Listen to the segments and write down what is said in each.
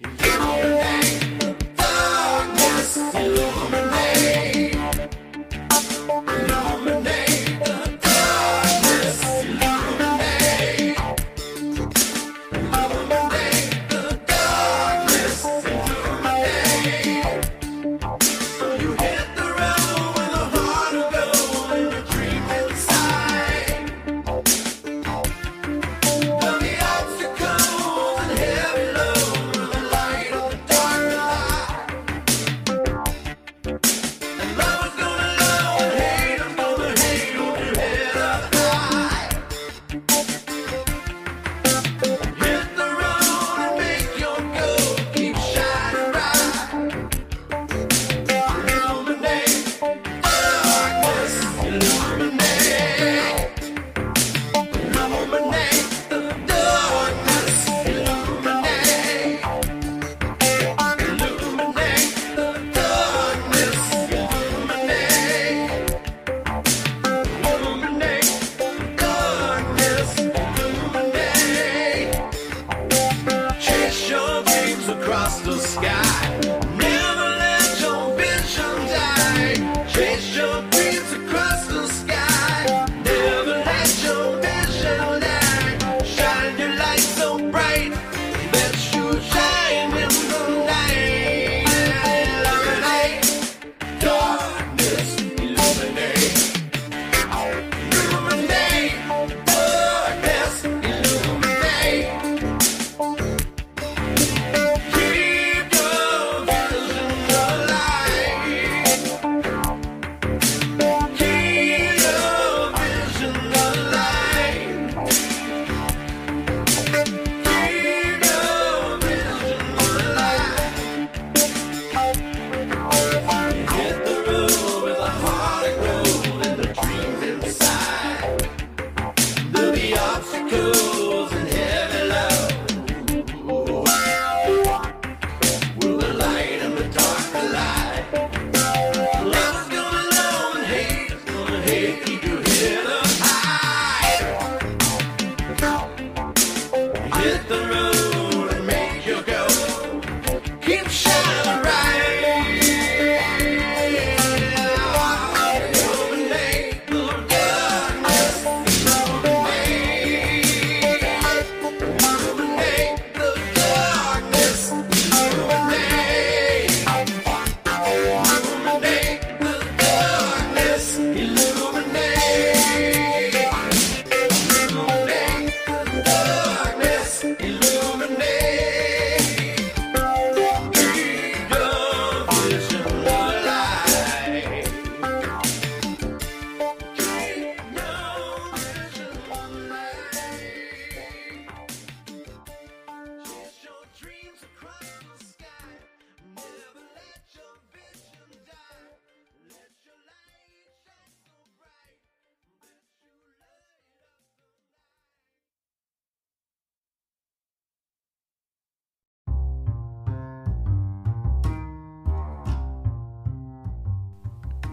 Chase dreams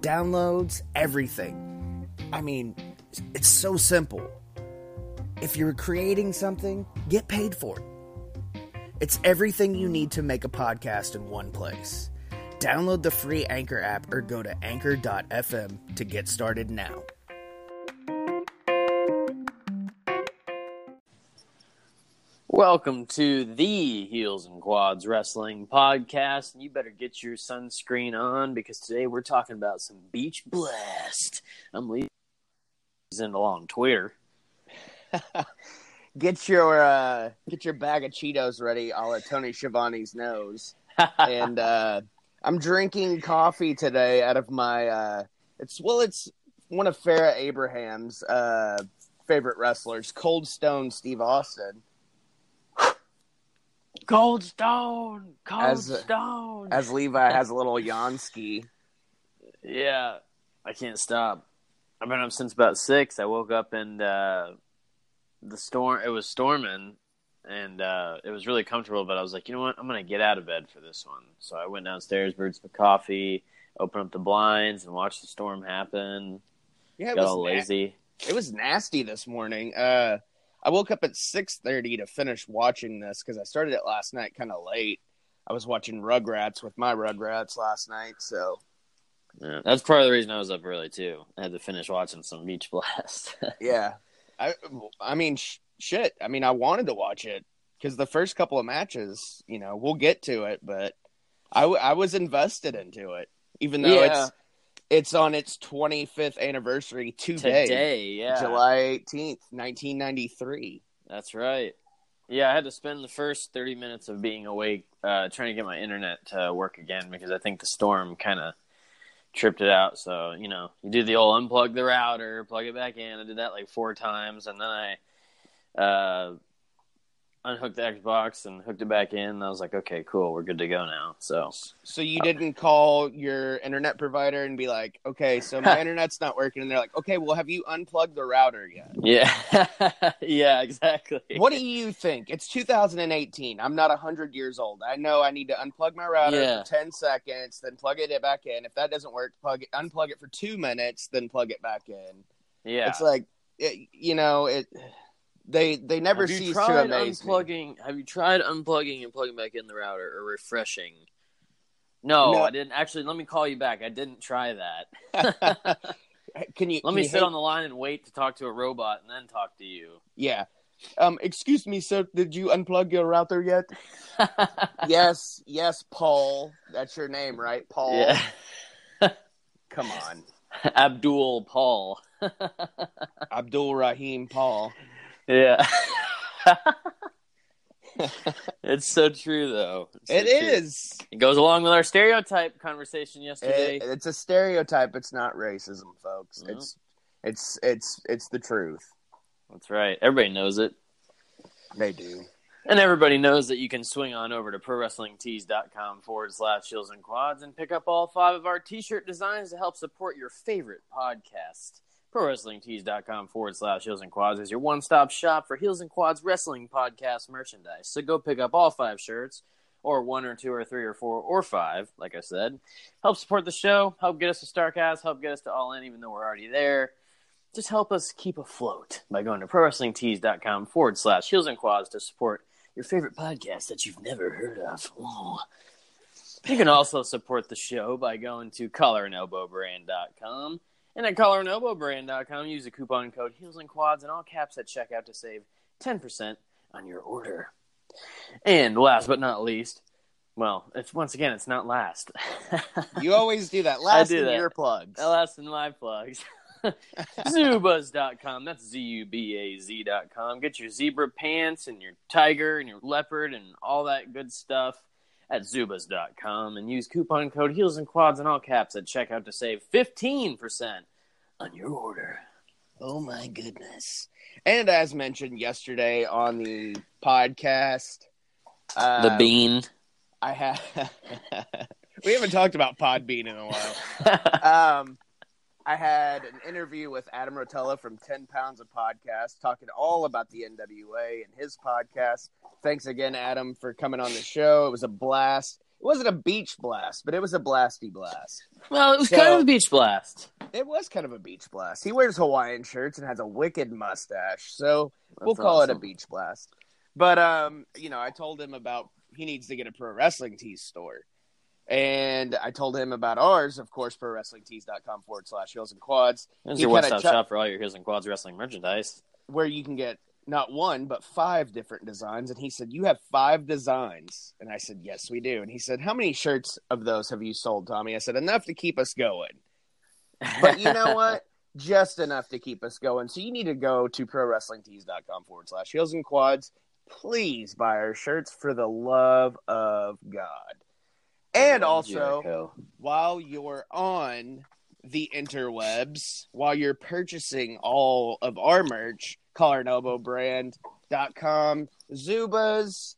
Downloads, everything. I mean, it's so simple. If you're creating something, get paid for it. It's everything you need to make a podcast in one place. Download the free Anchor app or go to anchor.fm to get started now. Welcome to the Heels and Quads Wrestling Podcast. And you better get your sunscreen on because today we're talking about some Beach Blast. I'm leaving on Twitter. get your uh, get your bag of Cheetos ready, a la Tony Schiavone's nose. and uh, I'm drinking coffee today out of my. Uh, it's well, it's one of Farrah Abraham's uh, favorite wrestlers, Cold Stone Steve Austin. Cold Stone, Cold As- Stone. As Levi has a little Yansky. yeah, I can't stop. I've been up since about six. I woke up and uh, the storm. It was storming, and uh, it was really comfortable. But I was like, you know what? I'm gonna get out of bed for this one. So I went downstairs, brewed some coffee, opened up the blinds, and watched the storm happen. Yeah, it Got was all na- lazy. it was nasty this morning. Uh, I woke up at six thirty to finish watching this because I started it last night kind of late. I was watching Rugrats with my Rugrats last night, so Yeah, that's part of the reason I was up early too. I had to finish watching some Beach Blast. yeah. I I mean sh- shit. I mean I wanted to watch it because the first couple of matches, you know, we'll get to it, but I w- I was invested into it, even though Yeah. it's it's on its 25th anniversary today, Today, yeah, July 18th, 1993. That's right. Yeah, I had to spend the first 30 minutes of being awake uh, trying to get my internet to work again because I think the storm kind of tripped it out. So, you know, you do the old unplug the router, plug it back in. I did that like four times. And then I uh, unhooked the Xbox and hooked it back in. And I was like, okay, cool. We're good to go now. So, So you didn't call your internet provider and be like, "Okay, so my internet's not working," and they're like, "Okay, well, have you unplugged the router yet?" yeah. yeah, exactly. What do you think? It's 2018. I'm not 100 years old. I know I need to unplug my router Yeah. for 10 seconds, then plug it back in. If that doesn't work, plug it, unplug it for two minutes, then plug it back in. Yeah. It's like, it, you know, it. They they never have cease to amaze me. unplugging? Have you tried unplugging and plugging back in the router or refreshing? No, No. I didn't. Actually, let me call you back. I didn't try that. Can you let can me you sit hang- on the line and wait to talk to a robot and then talk to you. Yeah. Um, excuse me, sir. Did you unplug your router yet? yes, yes, Paul. That's your name, right, Paul? yeah, Come on, Abdul Paul. Abdul Rahim Paul. Yeah. it's so true, though. It's so It true. is. It goes along with our stereotype conversation yesterday. It- it's a stereotype. It's not racism, folks. No. It's it's it's it's the truth. That's right. Everybody knows it. They do. And everybody knows that you can swing on over to ProWrestlingTees.com forward slash Heels and Quads and pick up all five of our t shirt designs to help support your favorite podcast. ProWrestlingTees.com forward slash Heels and Quads is your one stop shop for Heels and Quads wrestling podcast merchandise. So go pick up all five shirts, or one or two or three or four or five, like I said. Help support the show, help get us to Starcast, help get us to All In, even though we're already there just help us keep afloat by going to prowrestlingtees.com forward slash heels and quads to support your favorite podcast that you've never heard of. Ooh. You can also support the show by going to collarandelbowbrand.com. And at collarandelbowbrand.com, use the coupon code heels and quads in all caps at checkout to save 10% on your order. And last but not least, well, it's once again, it's not last. You always do that. Last do in that. your plugs. Last in my plugs. Zubaz.com. That's Z U B A Z.com. Get your zebra pants and your tiger and your leopard and all that good stuff at Zubaz.com and use coupon code Heels and Quads in all caps at checkout to save 15% on your order. Oh my goodness. And as mentioned yesterday on the podcast, uh, the bean. I have. we haven't talked about Podbean in a while. um, I had an interview with Adam Rotella from 10 Pounds of Podcast talking all about the NWA and his podcast. Thanks again, Adam, for coming on the show. It was a blast. It wasn't a beach blast, but it was a blasty blast. Well, it was So- kind of a beach blast. It was kind of a beach blast. He wears Hawaiian shirts and has a wicked mustache, so we'll That's call it a beach blast. But um, you know, I told him about he needs to get a pro wrestling tees store. And I told him about ours, of course, prowrestlingtees.com forward slash heels and quads, He your one-stop chu- shop for all your heels and quads wrestling merchandise. where you can get not one, but five different designs. And he said, You have five designs. And I said, Yes, we do. And he said, How many shirts of those have you sold, Tommy? I said, Enough to keep us going. But you know what? Just enough to keep us going. So you need to go to prowrestlingtees.com forward slash heels and quads. Please buy our shirts for the love of God. And also, Jericho. while you're on the interwebs, while you're purchasing all of our merch, collarandelbowbrand.com, Zubaz,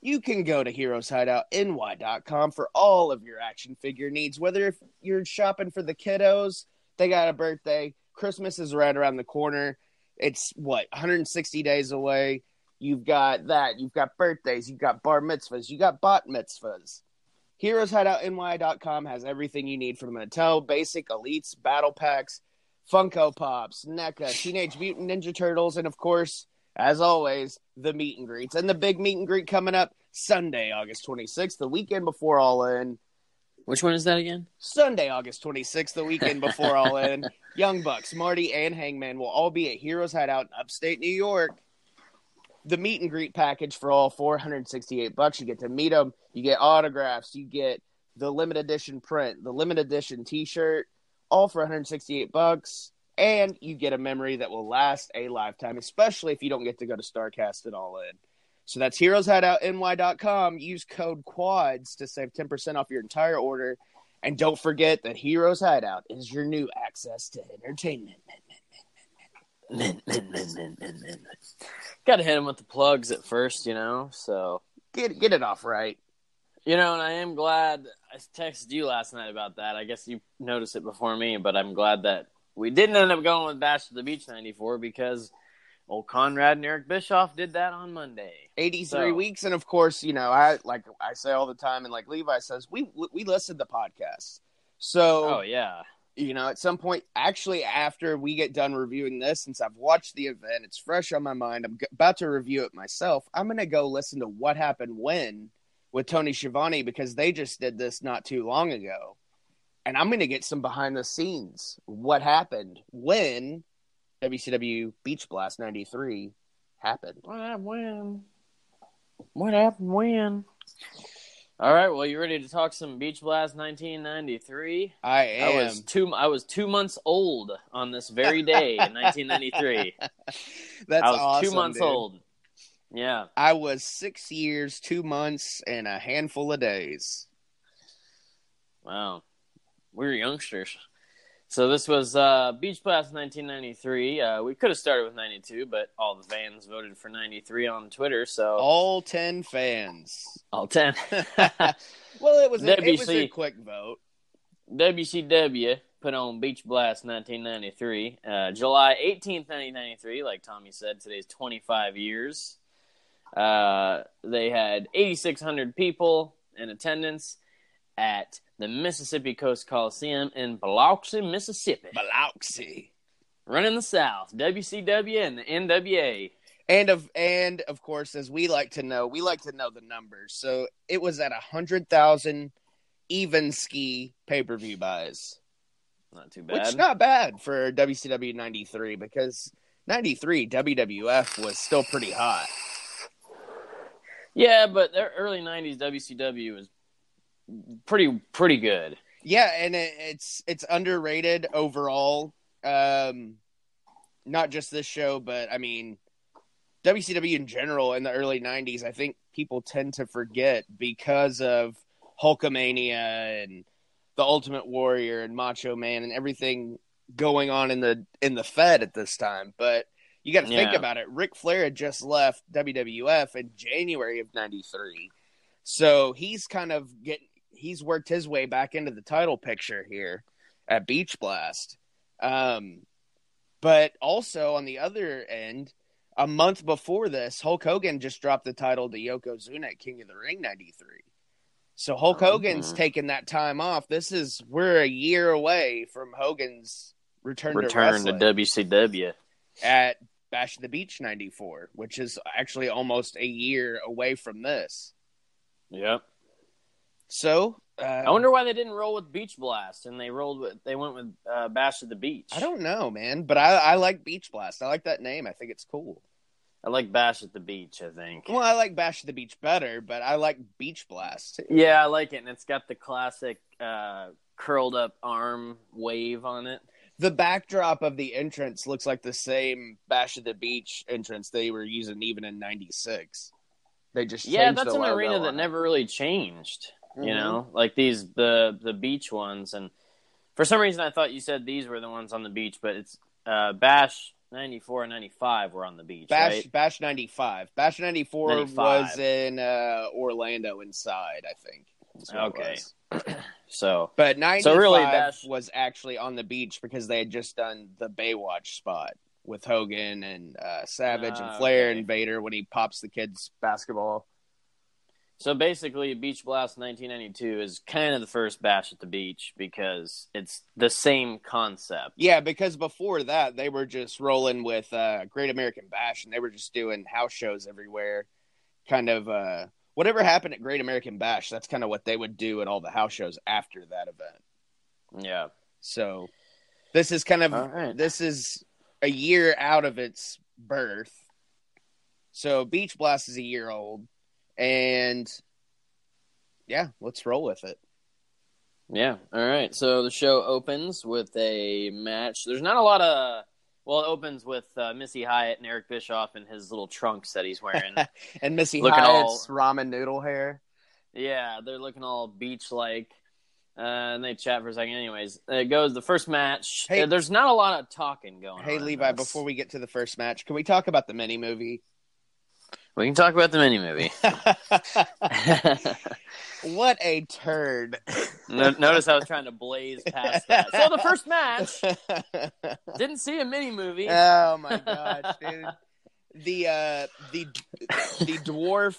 you can go to heroeshideoutny.com for all of your action figure needs. Whether if you're shopping for the kiddos, they got a birthday, Christmas is right around the corner. It's what, 160 days away. You've got that. You've got birthdays. You've got bar mitzvahs. You got bot mitzvahs. HeroesHideoutNY.com has everything you need from Mattel, basic, elites, battle packs, Funko Pops, NECA, Teenage Mutant Ninja Turtles, and of course, as always, the meet and greets. And the big meet and greet coming up Sunday, August 26th, the weekend before All In. Which one is that again? Sunday, August 26th, the weekend before All In. Young Bucks, Marty, and Hangman will all be at Heroes Hideout in upstate New York. The meet and greet package for all 468 bucks. You get to meet them, you get autographs, you get the limited edition print, the limited edition t-shirt, all for 168 bucks, and you get a memory that will last a lifetime, especially if you don't get to go to Starcast and All In. So that's heroeshideoutny.com. Use code QUADS to save 10% off your entire order. And don't forget that Heroes Hideout is your new access to entertainment. Got to hit him with the plugs at first, you know. So Get get it off right. You know, and I am glad I texted you last night about that. I guess you noticed it before me, but I'm glad that we didn't end up going with Bash to the Beach '94 because old Conrad and Eric Bischoff did that on Monday. 83 So- weeks and of course, you know, I like I say all the time and like Levi says, we we listen the podcast. So Oh yeah, you know, at some point, actually, after we get done reviewing this, since I've watched the event, it's fresh on my mind. I'm g- about to review it myself. I'm going to go listen to what happened when with Tony Schiavone because they just did this not too long ago. And I'm going to get some behind the scenes. What happened when WCW Beach Blast 93 happened? what happened when? What happened when? All right, well, you ready to talk some Beach Blast 1993? I am. I was two. I was two months old on this very day in 1993. That's I was awesome, two months dude. old. Yeah. I was six years, two months, and a handful of days. Wow. We were youngsters. So this was uh, Beach Blast 1993. Uh, we could have started with 92, but all the fans voted for 93 on Twitter, so All 10 fans. all 10. well, it was, a, it was a quick vote. WCW put on Beach Blast 1993. Uh, July 18th, 1993, like Tommy said, today's 25 years. Uh, they had 8,600 people in attendance at the Mississippi Coast Coliseum in Biloxi, Mississippi. Biloxi. Running the South, WCW and the NWA. And of and of course, as we like to know, we like to know the numbers. So it was at a hundred thousand even ski pay per view buys, Not too bad. which not bad for WCW ninety three because ninety three WWF was still pretty hot. Yeah, but their early '90s WCW was pretty pretty good. Yeah, and it, it's it's underrated overall. Um, not just this show, but I mean, WCW in general in the early '90s. I think people tend to forget because of Hulkamania and the Ultimate Warrior and Macho Man and everything going on in the in the Fed at this time. But you got to think Yeah. about it. Ric Flair had just left WWF in January of '93, so he's kind of getting he's worked his way back into the title picture here. at Beach Blast. Um, but also on the other end, a month before this, Hulk Hogan just dropped the title to Yokozuna at King of the Ring '93. So Hulk Hogan's Mhm. taking that time off. This is we're a year away from Hogan's return, to Return to wrestling WCW. at Bash of the Beach '94, which is actually almost a year away from this. Yep. So uh, I wonder why they didn't roll with Beach Blast and they rolled with they went with uh, Bash at the Beach. I don't know, man, but I, I like Beach Blast. I like that name. I think it's cool. I like Bash at the Beach. I think. Well, I like Bash at the Beach better, but I like Beach Blast. too. Yeah, I like it, and it's got the classic uh, curled up arm wave on it. The backdrop of the entrance looks like the same Bash of the Beach entrance they were using even in '96. They just Yeah, that's an arena that on never really changed. Mhm. You know, like these the the beach ones, and for some reason I thought you said these were the ones on the beach, but it's uh, Bash '94 and '95 were on the beach, Bash right? Bash '95. Bash '94 95. was in uh, Orlando inside, I think. is what it Okay. So But '95 So really, Bash- was actually on the beach because they had just done the Baywatch spot with Hogan and uh, Savage and Ah, Flair okay. and Vader when he pops the kids basketball. So basically, Beach Blast 1992 is kind of the first bash at the beach because it's the same concept. Yeah, because before that they were just rolling with uh, Great American Bash and they were just doing house shows everywhere. Kind of uh, whatever happened at Great American Bash, that's kind of what they would do at all the house shows after that event. Yeah. So this is kind of right. this is a year out of its birth. So Beach Blast is a year old, and yeah, let's roll with it. Yeah. All right. So the show opens with a match. There's not a lot of. Well, it opens with uh, Missy Hyatt and Eric Bischoff in his little trunks that he's wearing. And Missy Looking Hyatt's ramen noodle hair. yeah, they're looking all beach like. Uh, and they chat for a second. Anyways, it goes the first match. Hey- Uh, there's not a lot of talking going on. Hey Levi, this. before we get to the first match, can we talk about the mini movie? We can talk about the mini movie. what a turd! No- Notice I was trying to blaze past that. So the first match didn't see a mini movie. oh my gosh, dude! The uh, the the dwarf,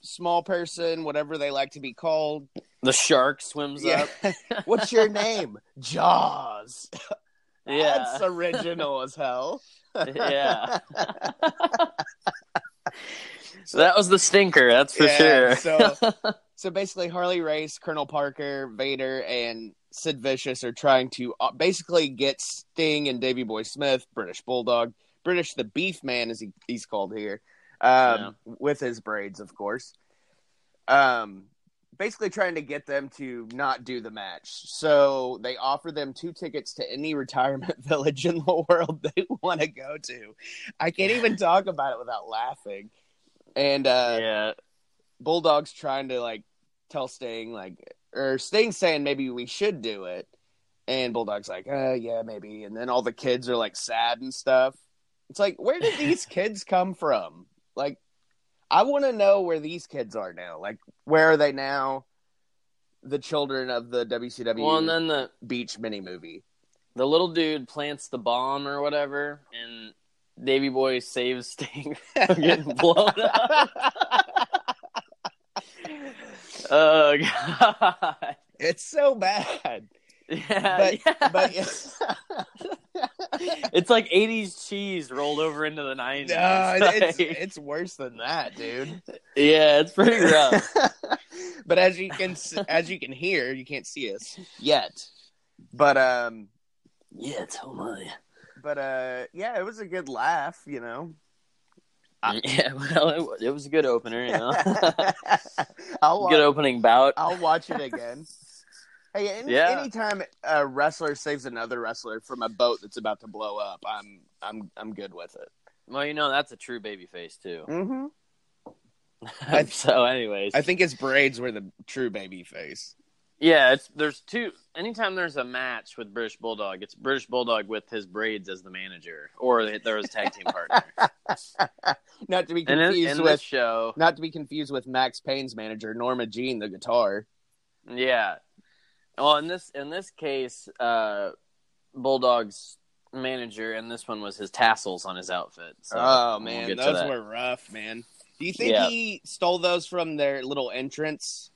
small person, whatever they like to be called. The shark swims Yeah. up. What's your name? Jaws. Yeah, That's original as hell. Yeah. So that was the stinker. That's for Yeah, sure. so- So basically, Harley Race, Colonel Parker, Vader, and Sid Vicious are trying to uh, basically get Sting and Davy Boy Smith, British Bulldog, British the Beef Man, as he, he's called here, um, with his braids, of course. Um, basically trying to get them to not do the match. So they offer them two tickets to any retirement village in the world they want to go to. I can't even talk about it without laughing. And uh, yeah, Bulldog's trying to like tell Sting like or Sting's saying maybe we should do it. And Bulldog's like, uh yeah, maybe. And then all the kids are like sad and stuff. It's like, where did these kids come from? Like I wanna know where these kids are now. Like where are they now? The children of the WCW well, and then the beach mini movie. the little dude plants the bomb or whatever, and Davy Boy saves Sting from getting blown up. oh god. It's so bad. Yeah, But yeah. but it's like 80s cheese rolled over into the 90s. no, it's Like- it's worse than that, dude. yeah, it's pretty rough. but as you can as you can hear, you can't see us yet. But um, yeah, tell me. but uh, yeah, it was a good laugh, you know. Yeah, well, it, it was a good opener, you know. I'll good opening bout. I'll watch it again. Hey, any, Yeah. anytime a wrestler saves another wrestler from a boat that's about to blow up, I'm I'm I'm good with it. Well, you know that's a true baby face too. Mm-hmm. So, anyways, I think his braids were the true baby face. yeah, it's there's two. Anytime there's a match with British Bulldog, it's British Bulldog with his braids as the manager, or there was tag team partner. not to be and in, confused in with show, not to be confused with Max Payne's manager Norma Jean, the guitar. yeah. Well, in this in this case, uh, Bulldog's manager, and this one was his tassels on his outfit. So oh we'll man, those were rough, man. Do you think Yeah. he stole those from their little entrance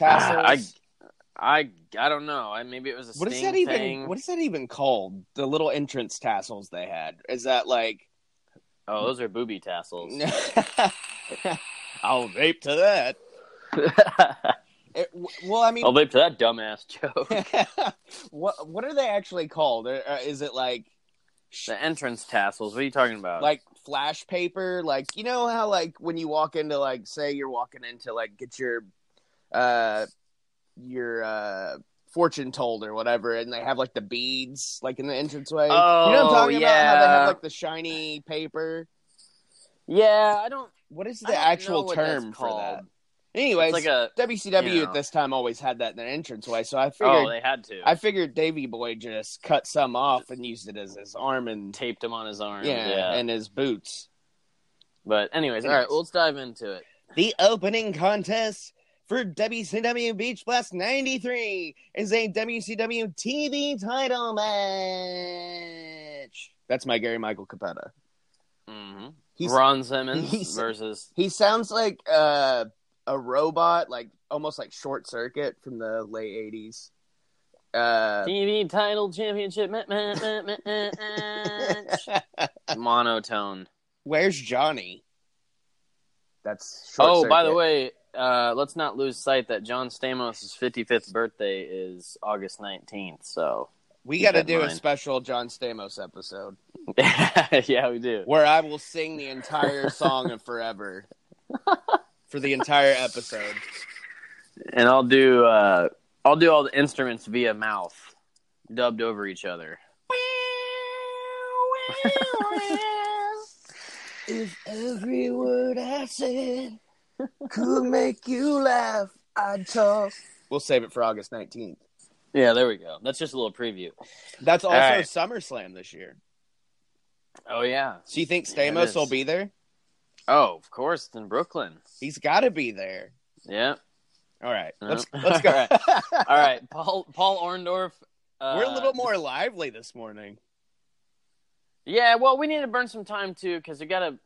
Ah, tassels? I, I, I don't know. I maybe it was a what is that even? thing. What is that even called? The little entrance tassels they had. Is that like? Oh, those are booby tassels. I'll vape to that. Well, I mean, I'll to that dumbass joke. what what are they actually called? Uh, uh, Is it like the entrance tassels. What are you talking about? like flash paper? Like you know how like when you walk into like say you're walking into like get your uh your uh fortune told or whatever, and they have like the beads like in the entranceway. you know what I'm Oh, talking about? How they yeah. have like the shiny paper. yeah, I don't. What is the actual know what that's term for that? Anyways, It's like a. WCW you know. at this time always had that in their entranceway, so I figured Oh, they had to. I figured Davy Boy just cut some off and used it as his arm and taped him on his arm. yeah, Yeah, and his boots. but anyways, all right. Anyways. Well, let's dive into it. The opening contest for WCW Beach Blast 93 is a WCW TV title match. That's my Gary Michael Cappetta. hmm He's- Ron Simmons versus. He sounds like uh, a robot, like almost like Short Circuit from the late 80s. Uh, TV title championship. Monotone. where's Johnny? That's Short Oh, by the way, uh, let's not lose sight that John Stamos' 55th birthday is August 19th. So, we got to do a special John Stamos episode. yeah, we do. where I will sing the entire song of Forever for the entire episode. And I'll do uh, I'll do all the instruments via mouth, dubbed over each other. If every word I said could make you laugh, I'd talk. We'll save it for August 19th. Yeah, there we go. That's just a little preview. That's also right. SummerSlam this year. Oh yeah. So you think Stamos is. will be there? Oh, of course, it's in Brooklyn. He's got to be there. Yeah. All right, Yeah. let's let's go. All right. All right, Paul Paul Orndorff. Uh, We're a little more lively this morning. Yeah, well, we need to burn some time too because we got to.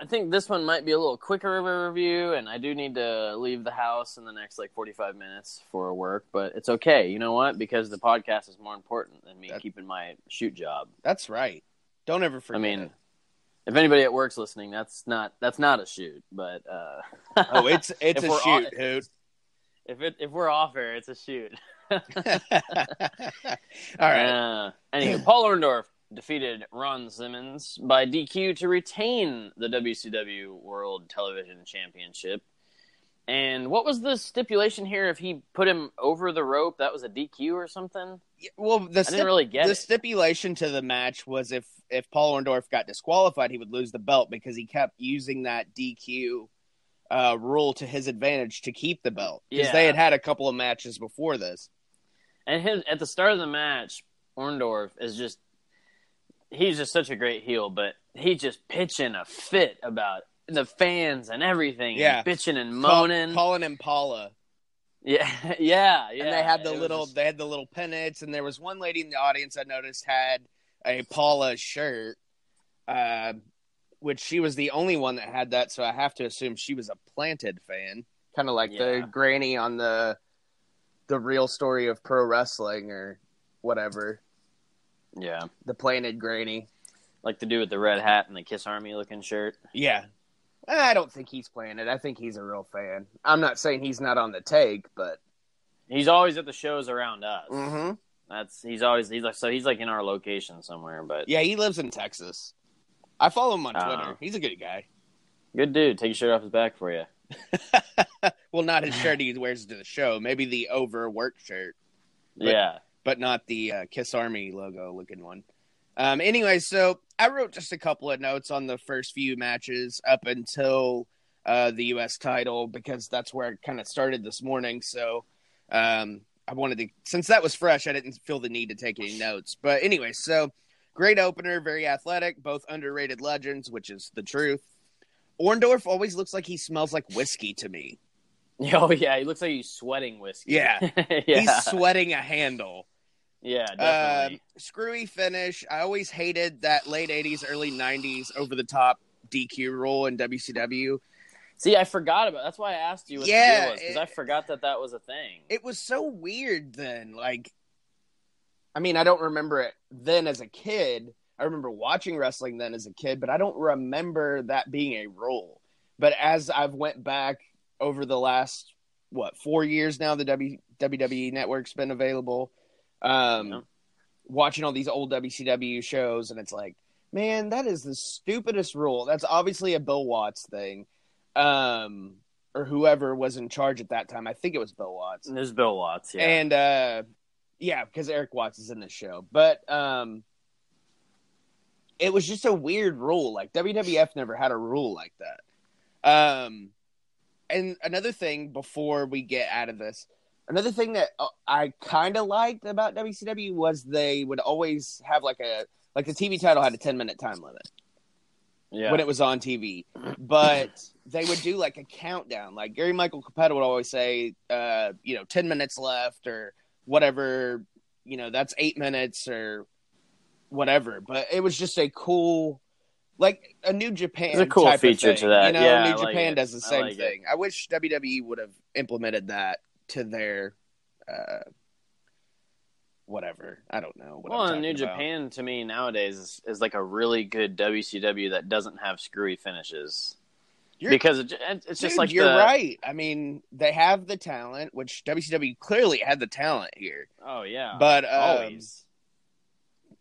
I think this one might be a little quicker of a review, and I do need to leave the house in the next like forty-five minutes for work. But it's okay. You know what? Because the podcast is more important than me That- keeping my shoot job. That's right. Don't ever forget. I mean, it. If anybody at work's listening, that's not that's not a shoot. But uh, oh, it's it's a shoot, hoot. if it if we're off air, it's a shoot. All right. Uh, anyway, Paul Orndorff defeated Ron Simmons by DQ to retain the WCW World Television Championship. And what was the stipulation here? If he put him over the rope, that was a DQ or something. Well, the didn't really get the it. stipulation to the match was if if Paul Orndorff got disqualified, he would lose the belt because he kept using that DQ uh, rule to his advantage to keep the belt because Yeah. they had had a couple of matches before this. And his, at the start of the match, Orndorff is just he's just such a great heel, but he's just pitching a fit about the fans and everything. Yeah. bitching and moaning. Col- Colin and Paula, yeah, yeah, yeah. and they had the It little just- they had the little pennants, and there was one lady in the audience I noticed had a Paula shirt, uh, which she was the only one that had that, so I have to assume she was a planted fan, kind of like Yeah. the granny on the the real story of pro wrestling or whatever, yeah. the planted granny. like the dude with the red hat and the Kiss Army looking shirt. Yeah. I don't think he's playing it. I think he's a real fan. I'm not saying he's not on the take, but He's always at the shows around us. Mhm. That's he's always he's like so he's like in our location somewhere, but yeah, he lives in Texas. I follow him on Oh. Twitter. He's a good guy. good dude. Take your shirt off his back for you. well, not his shirt he wears to the show. Maybe the overworked shirt, But- yeah. but not the uh, Kiss Army logo looking one. Um, anyway, so I wrote just a couple of notes on the first few matches up until uh, the U.S. title because that's where it kind of started this morning. So um, I wanted to, since that was fresh, I didn't feel the need to take any notes. But anyway, so great opener, very athletic, both underrated legends, which is the truth. Orndorff always looks like he smells like whiskey to me. Oh yeah, he looks like he's sweating whiskey. Yeah. yeah. He's sweating a handle. Yeah, Um, definitely. screwy finish. I always hated that late '80s, early '90s over the top DQ rule in WCW. See, I forgot about. That's why I asked you what Yeah, was because I forgot that that was a thing. It was so weird then. Like, I mean, I don't remember it then as a kid. I remember watching wrestling then as a kid, but I don't remember that being a rule. But as I've went back over the last what four years now, the w, WWE Network's been available. Um, Yeah. watching all these old WCW shows, and it's like, man, that is the stupidest rule. That's obviously a Bill Watts thing, um, or whoever was in charge at that time. I think it was Bill Watts. There's Bill Watts. Yeah. And uh yeah, because Eric Watts is in this show. But um it was just a weird rule. Like WWF never had a rule like that. Um and another thing before we get out of this, another thing that uh, I kind of liked about WCW was they would always have like a like the TV title had a 10 minute time limit yeah. when it was on TV. But they would do like a countdown. Like Gary Michael Cappetta would always say, uh, you know, 10 minutes left or whatever, you know, that's eight minutes or whatever. But it was just a cool, like a New Japan. It's a cool feature to that. You know, Yeah, New like Japan it. does the I same like it. thing. I wish WWE would have implemented that to their, uh, whatever. I don't know. What well, I'm New about. Japan to me nowadays is, is like a really good WCW that doesn't have screwy finishes You're- because it, it's just Dude, like you're the, right. I mean, they have the talent, which WCW clearly had the talent here. Oh yeah, But um, always.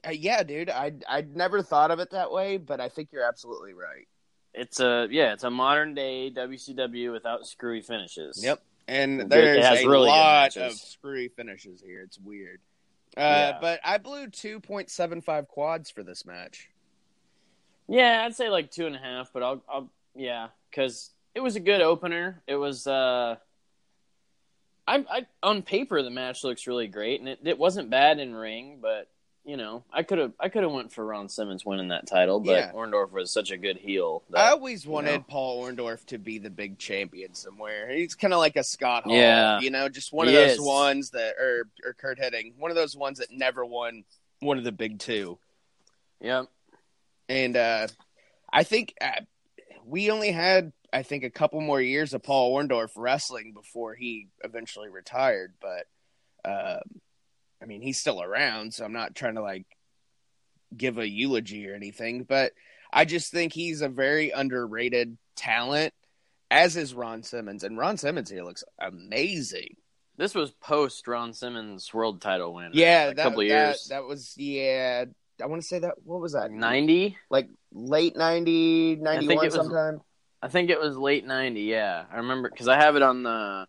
uh, yeah, dude, I I never thought of it that way, but I think you're absolutely right. It's a yeah, it's a modern day WCW without screwy finishes. Yep, and there's a really lot of screwy finishes here. It's weird. Uh, Yeah. But I blew two point seven five quads for this match. Yeah, I'd say like two and a half, but I'll, I'll yeah, because it was a good opener. It was, uh, I, I on paper the match looks really great, and it, it wasn't bad in ring, but you know, I could have I could have went for Ron Simmons winning that title, but Yeah. Orndorff was such a good heel. That, I always wanted know. Paul Orndorff to be the big champion somewhere. He's kind of like a Scott Hall, Yeah. you know, just one He of those is. ones that, or or Curt Hennig, one of those ones that never won one of the big two. Yep. And uh, I think uh, we only had, I think, a couple more years of Paul Orndorff wrestling before he eventually retired. But um, I mean, he's still around, so I'm not trying to like give a eulogy or anything. But I just think he's a very underrated talent, as is Ron Simmons. And Ron Simmons here looks amazing. This was post Ron Simmons world title win. Yeah, a that, couple of that- years. That, was yeah. I want to say that. What was that? Ninety. Like late 90, 91 it was- sometime. I think it was late '90. Yeah, I remember because I have it on the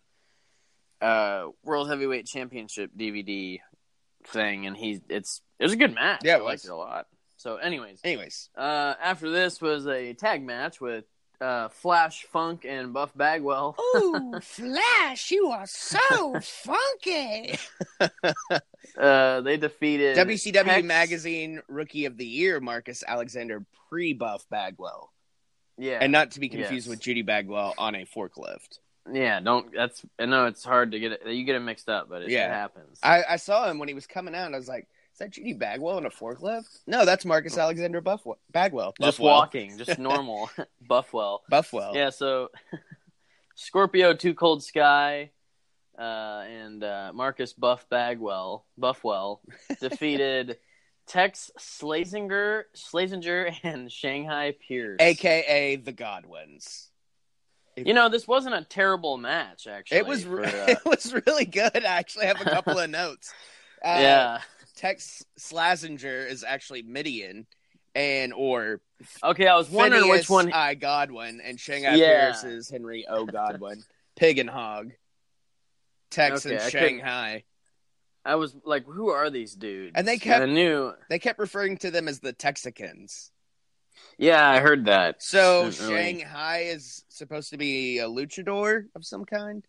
uh, World Heavyweight Championship DVD thing, and he it's it was a good match. Yeah, it I liked was. it a lot. So, anyways, Anyways, uh, after this was a tag match with uh, Flash Funk and Buff Bagwell. Ooh, Flash, you are so funky. Uh, they defeated WCW Hex- Magazine Rookie of the Year, Marcus Alexander, pre Buff Bagwell. Yeah, And not to be confused Yes. with Judy Bagwell on a forklift. Yeah. Don't. That's. I know it's hard to get it. You get it mixed up, but it, Yeah. happens. I, I saw him when he was coming out, and I was like, is that Judy Bagwell on a forklift? No, that's Marcus Alexander Buff- Bagwell. just walking, just normal. Buffwell. Buffwell. Yeah, so Scorpio, Too Cold Sky, uh, and uh, Marcus Buff Bagwell, Buffwell defeated Tex Slazenger, Slazenger, and Shanghai Pierce. AKA the Godwins. You know, this wasn't a terrible match. Actually, It was for, uh, it was really good. I actually have a couple of notes. Uh, yeah. Tex Slazenger is actually Midian, and or Okay, I was wondering Phineas which one. I Godwin and Shanghai Yeah. Pierce is Henry O Godwin. Pig and Hog. Tex Okay, and I Shanghai. I was like, who are these dudes? And they kept- I knew. They kept referring to them as the Texicans. Yeah, I heard that. So really- Shanghai is supposed to be a luchador of some kind.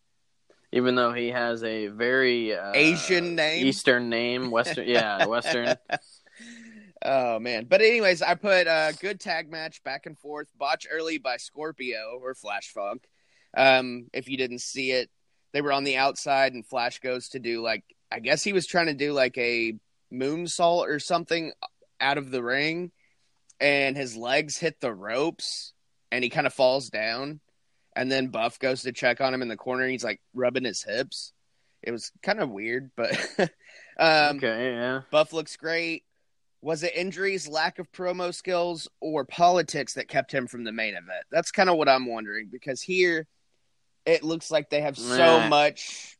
even though he has a very uh, Asian name? Eastern name, Western, yeah, Western. Oh man! But anyways, I put a good tag match back and forth. Botch early by Scorpio or Flash Funk. Um, if you didn't see it, they were on the outside, and Flash goes to do like I guess he was trying to do like a moonsault or something out of the ring, and his legs hit the ropes, and he kind of falls down. And then Buff goes to check on him in the corner, and he's like rubbing his hips. It was kind of weird, but um, okay, yeah. Buff looks great. Was it injuries, lack of promo skills, or politics that kept him from the main event? That's kind of what I'm wondering because here it looks like they have so Nah. much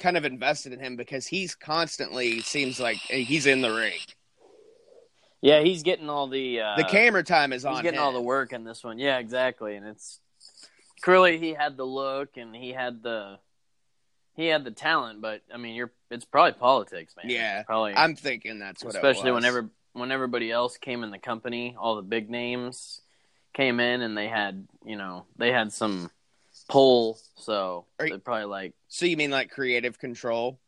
kind of invested in him because he's constantly seems like he's in the ring. Yeah, he's getting all the uh, The camera time is He's on He's getting him. all the work in this one. Yeah, exactly. And it's clearly he had the look and he had the he had the talent, but I mean, you're it's probably politics, man. Yeah, probably. I'm thinking that's what especially it was. whenever when everybody else came in the company, all the big names came in and they had you know they had some pull, so Are they're probably like, So you mean like creative control?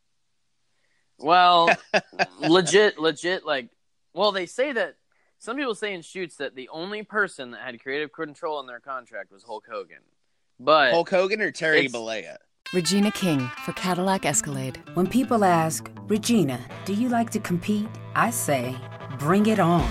well, legit, legit, like, well, they say that some people say in shoots that the only person that had creative control in their contract was Hulk Hogan, but Hulk Hogan or Terry It's- Bollea? Regina King for Cadillac Escalade. When people ask, Regina, do you like to compete? I say, bring it on.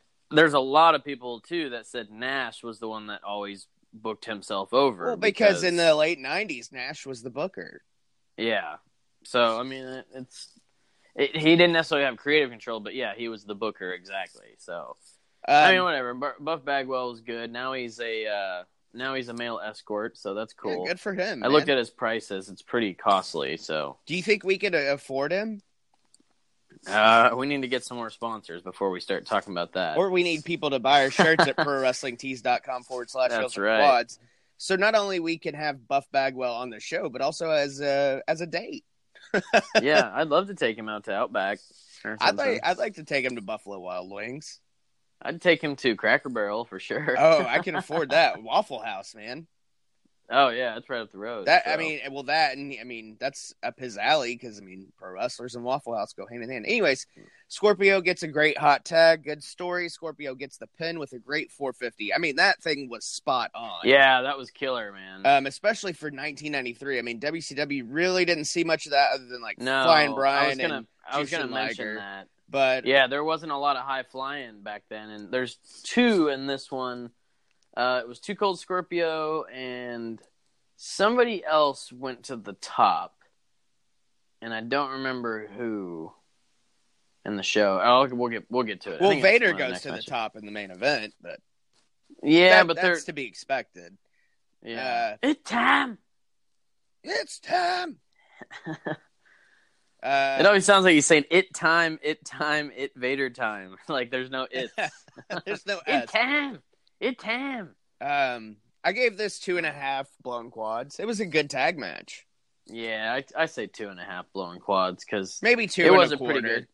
there's a lot of people too that said Nash was the one that always booked himself over. Well, because, in the late '90s, Nash was the booker. yeah, so I mean it, it's it, he didn't necessarily have creative control, but yeah, he was the booker exactly. So Um, I mean, whatever. Buff Bagwell was good. Now he's a uh, now he's a male escort, so that's yeah, cool. good for him. I looked at his prices; it's pretty costly. So Do you think we could uh, afford him, uh, we need to get some more sponsors before we start talking about that. or we need people to buy our shirts at prowrestlingtees.com forward slash That's right. quads? So not only we can have Buff Bagwell on the show, but also as a as a date. yeah, I'd love to take him out to Outback. I'd like I'd like to take him to Buffalo Wild Wings. I'd take him to Cracker Barrel for sure. Oh, I can afford that Waffle House, man. Oh, yeah, it's right up the road. That I mean, well, that and I mean that's up his alley because I mean, pro wrestlers and Waffle House go hand in hand. Anyways, Scorpio gets a great hot tag, good story. Scorpio gets the pin with a great 450. I mean, that thing was spot on. yeah, that was killer, man. Um, especially for 1993. I mean, WCW really didn't see much of that other than like no, Flying I Brian was gonna, and I was gonna mention Liger. that. But Yeah, there wasn't a lot of high flying back then, and there's two in this one. Uh, it was Too Cold Scorpio, and somebody else went to the top, and I don't remember who in the show. Oh, we'll get we'll get to it. Well, Vader goes to the matches. top in the main event, but Yeah, that- but they're that's to be expected. yeah. uh, it's time. It's time. uh, It always sounds like he's saying "it time, it time, it Vader time." like there's no it. there's no it S. time, it time. Um, I gave this two and a half blown quads. It was a good tag match. Yeah, I, I say two and a half blown quads because Maybe two it and was a a pretty good.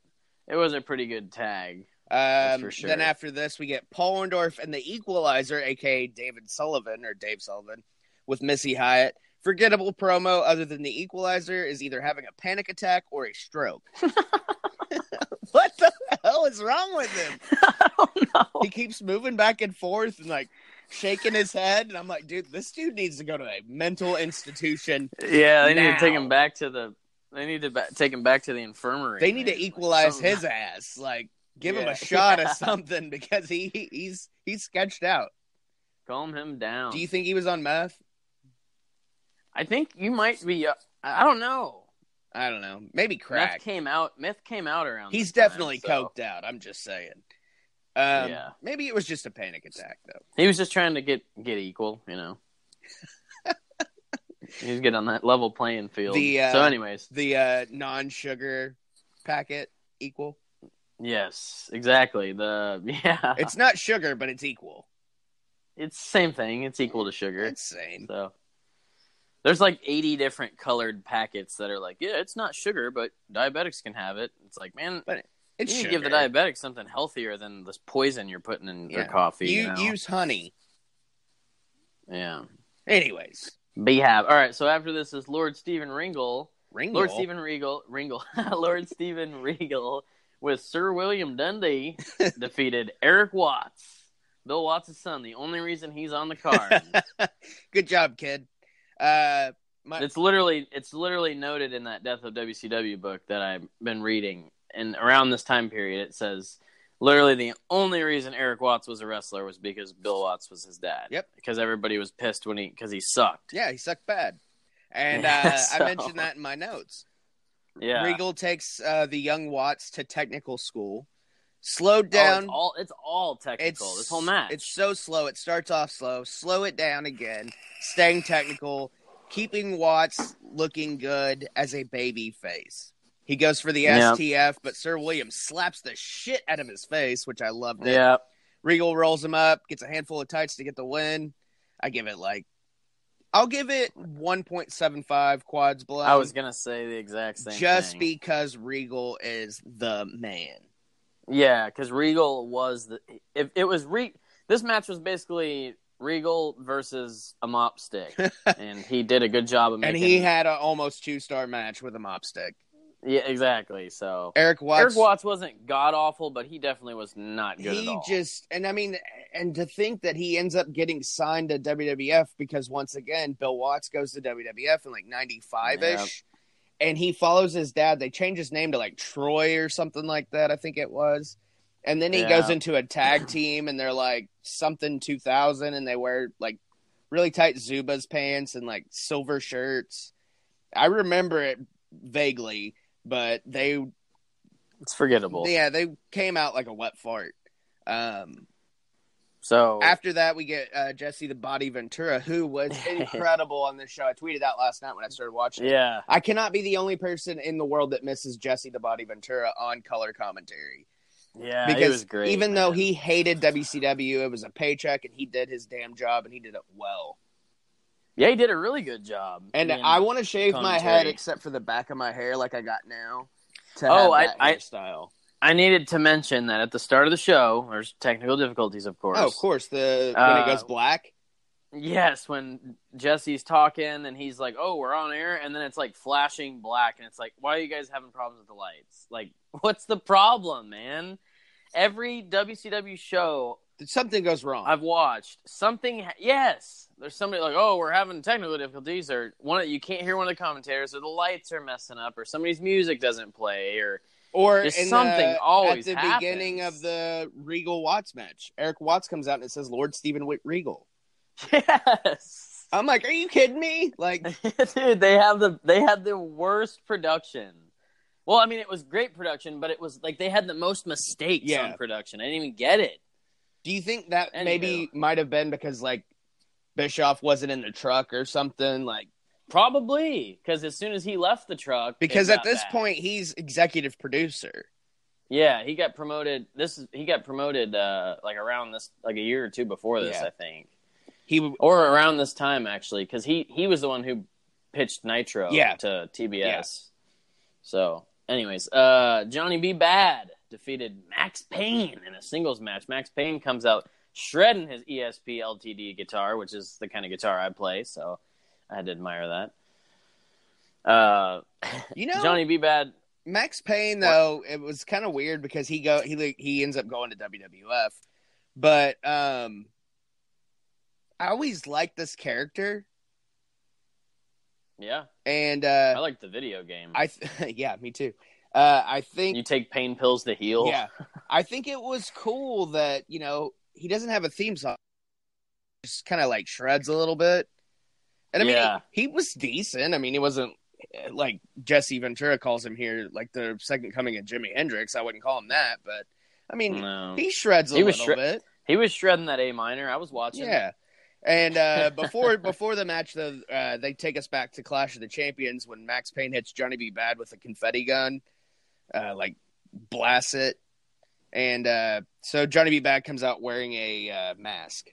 It was a pretty good tag. Um, for sure. Then after this, we get Paul Orndorff and the Equalizer, aka David Sullivan or Dave Sullivan, with Missy Hyatt. Forgettable promo, other than the Equalizer, is either having a panic attack or a stroke. hell is wrong with him? I don't know. He keeps moving back and forth and like shaking his head, and I'm like, dude, this dude needs to go to a mental institution. Yeah, they need to take him back to the. They need to ba- take him back to the infirmary. They need to man. equalize Something. his ass, like give him a shot Yeah. of something because he he's he's sketched out. Calm him down. Do you think he was on meth? I think you might be. Uh, I don't know. I don't know. Maybe crack. Meth came out. Meth came out around. He's this time, definitely so- coked out. I'm just saying. Um, Yeah. Maybe it was just a panic attack, though. He was just trying to get get equal, you know. he was getting on that level playing field. The, uh, so, anyways, The uh, non-sugar packet equal. yes, exactly. The yeah, it's not sugar, but it's equal. it's the same thing. It's equal to sugar. It's same. So there's like 80 different colored packets that are like, yeah, it's not sugar, but diabetics can have it. It's like, man, But It's you give the diabetics something healthier than this poison you're putting in their coffee. You You, know? use honey. yeah. Anyways, Behave. All right. So after this is Lord Steven Ringle. Ringle. Lord Steven Regal, Ringle, Lord Steven Regal with Sir William Dundee defeated Eric Watts, Bill Watts' son. The only reason he's on the card. Good job, kid. Uh, my, it's literally, it's literally noted in that Death of WCW book that I've been reading, and around this time period, it says literally the only reason Eric Watts was a wrestler was because Bill Watts was his dad. Yep. Because everybody was pissed when he because he sucked. yeah, he sucked bad. And Yeah, uh, so- I mentioned that in my notes. Yeah. Regal takes uh, the young Watts to technical school. Slowed Oh, down. it's all it's all technical. this whole match. It's so slow. It starts off slow. Slow it down again. Staying technical. Keeping Watts looking good as a baby face. He goes for the Yeah. STF, but Sir William slaps the shit out of his face, which I loved. It. yeah. Regal rolls him up, gets a handful of tights to get the win. I give it like, I'll give it 1.75 quads blown. I was gonna say the exact same. just thing. because Regal is the man. Yeah, because Regal was the. If it was Re, this match was basically Regal versus a mop stick, and he did a good job of And he had an almost two star match with a mop stick. yeah, exactly. So Eric Watts. Eric Watts wasn't god awful, but he definitely was not good he at all. just and I mean and to think that he ends up getting signed to WWF because once again Bill Watts goes to WWF in like 95 ish and he follows his dad they change his name to like Troy or something like that I think it was and then he Yeah. goes into a tag team and they're like something 2000 and they wear like really tight Zubaz pants and like silver shirts I remember it vaguely but they it's forgettable. yeah they came out like a wet fart um So after that, we get uh, Jesse the Body Ventura, who was incredible on this show. I tweeted that last night when I started watching. it. yeah, I cannot be the only person in the world that misses Jesse the Body Ventura on color commentary yeah, because was great. even though he hated WCW, it was a paycheck, and he did his damn job, and he did it well. yeah, he did a really good job. And I want to shave my head except for the back of my hair, like I got now. To Oh, have I- I- hairstyle. I needed to mention that at the start of the show, there's technical difficulties, of course. Oh, of course. The when Uh, it goes black. Yes, when Jesse's talking and he's like, "Oh, we're on air," and then it's like flashing black, and it's like, "Why are you guys having problems with the lights? Like, what's the problem, man?" Every WCW show Something goes wrong. I've watched, something. ha- Yes, there's somebody like, "Oh, we're having technical difficulties," or one of- you can't hear one of the commentators, or the lights are messing up, or somebody's music doesn't play, or Or in something the, always at the happens. beginning of the Regal Watts match, Eric Watts comes out and it says Lord Steven Witt Regal. yes. I'm like, are you kidding me? Like, Dude, they have the they had the worst production. Well, I mean, it was great production, but it was like they had the most mistakes Yeah. on production. I didn't even get it. do you think that Anywho. maybe might have been because like Bischoff wasn't in the truck or something? Like, Probably because as soon as he left the truck, because at this bad. point he's executive producer. yeah, he got promoted. This is he got promoted uh, like around this, like a year or two before this, Yeah. I think, He or around this time actually, because he he was the one who pitched Nitro Yeah. to TBS. Yeah. So, anyways, uh, Johnny B. Bad defeated Max Payne in a singles match. Max Payne comes out shredding his ESP LTD guitar, which is the kind of guitar I play. So, I had to admire that. Uh, you know Johnny B. Bad. Max Payne though it was kind of weird because he go he he ends up going to WWF, but um, I always liked this character Yeah, and uh, I like the video game. I th- yeah me too. Uh, I think you take pain pills to heal. Yeah, I think it was cool that you know he doesn't have a theme song, just kind of like shreds a little bit. And I mean, Yeah. he, he was decent. I mean, he wasn't like Jesse Ventura calls him here, like the second coming of Jimi Hendrix. I wouldn't call him that, but I mean, No. he shreds a He was little shre- bit. He was shredding that A minor. I was watching. Yeah. And uh, before before the match, though, uh, they take us back to Clash of the Champions when Max Payne hits Johnny B. Bad with a confetti gun, uh, like blasts it, and uh, so Johnny B. Bad comes out wearing a uh, mask.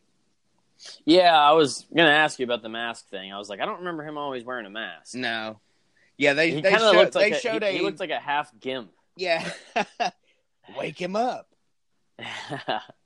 Yeah, I was gonna ask you about the mask thing. I was like, I don't remember him always wearing a mask. No, yeah, they He they, showed, looked like they a, showed he, a he looked like a half gimp. yeah, wake him up.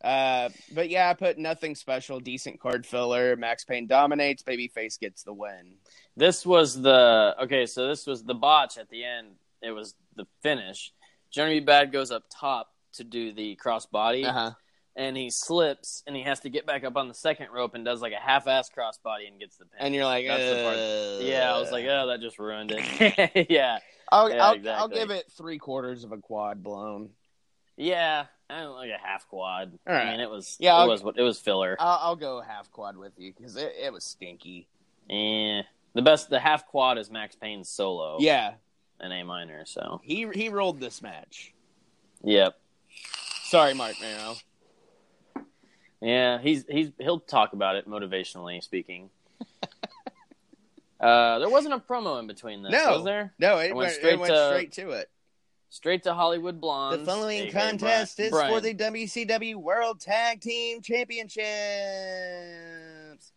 Uh, but yeah, I put nothing special, decent card filler. Max Payne dominates. Babyface gets the win. this was the okay. So this was the botch at the end. It was the finish. Johnny B. Bad goes up top to do the cross body, Uh huh. And he slips, and he has to get back up on the second rope and does like a half-ass cross body and gets the pin. And you're like, That's the part- "Uh." yeah, I was like, oh, that just ruined it. yeah, I'll, Yeah, I'll, exactly. I'll give it three quarters of a quad blown. yeah, I don't like a half quad. All right. I mean, it was Yeah, it I'll- was it was filler. I'll, I'll go half quad with you because it, it was stinky. Eh. The best, the half quad is Max Payne's solo. Yeah, an A minor. So, he he rolled this match. yep, Sorry, Mark Mero. Yeah, he's he's he'll talk about it motivationally speaking. uh, there wasn't a promo in between this, No. was there? No, it, It went straight it went to- straight to it. Straight to Hollywood Blondes. The following aka contest Bri- is Brian. for the WCW World Tag Team Championships.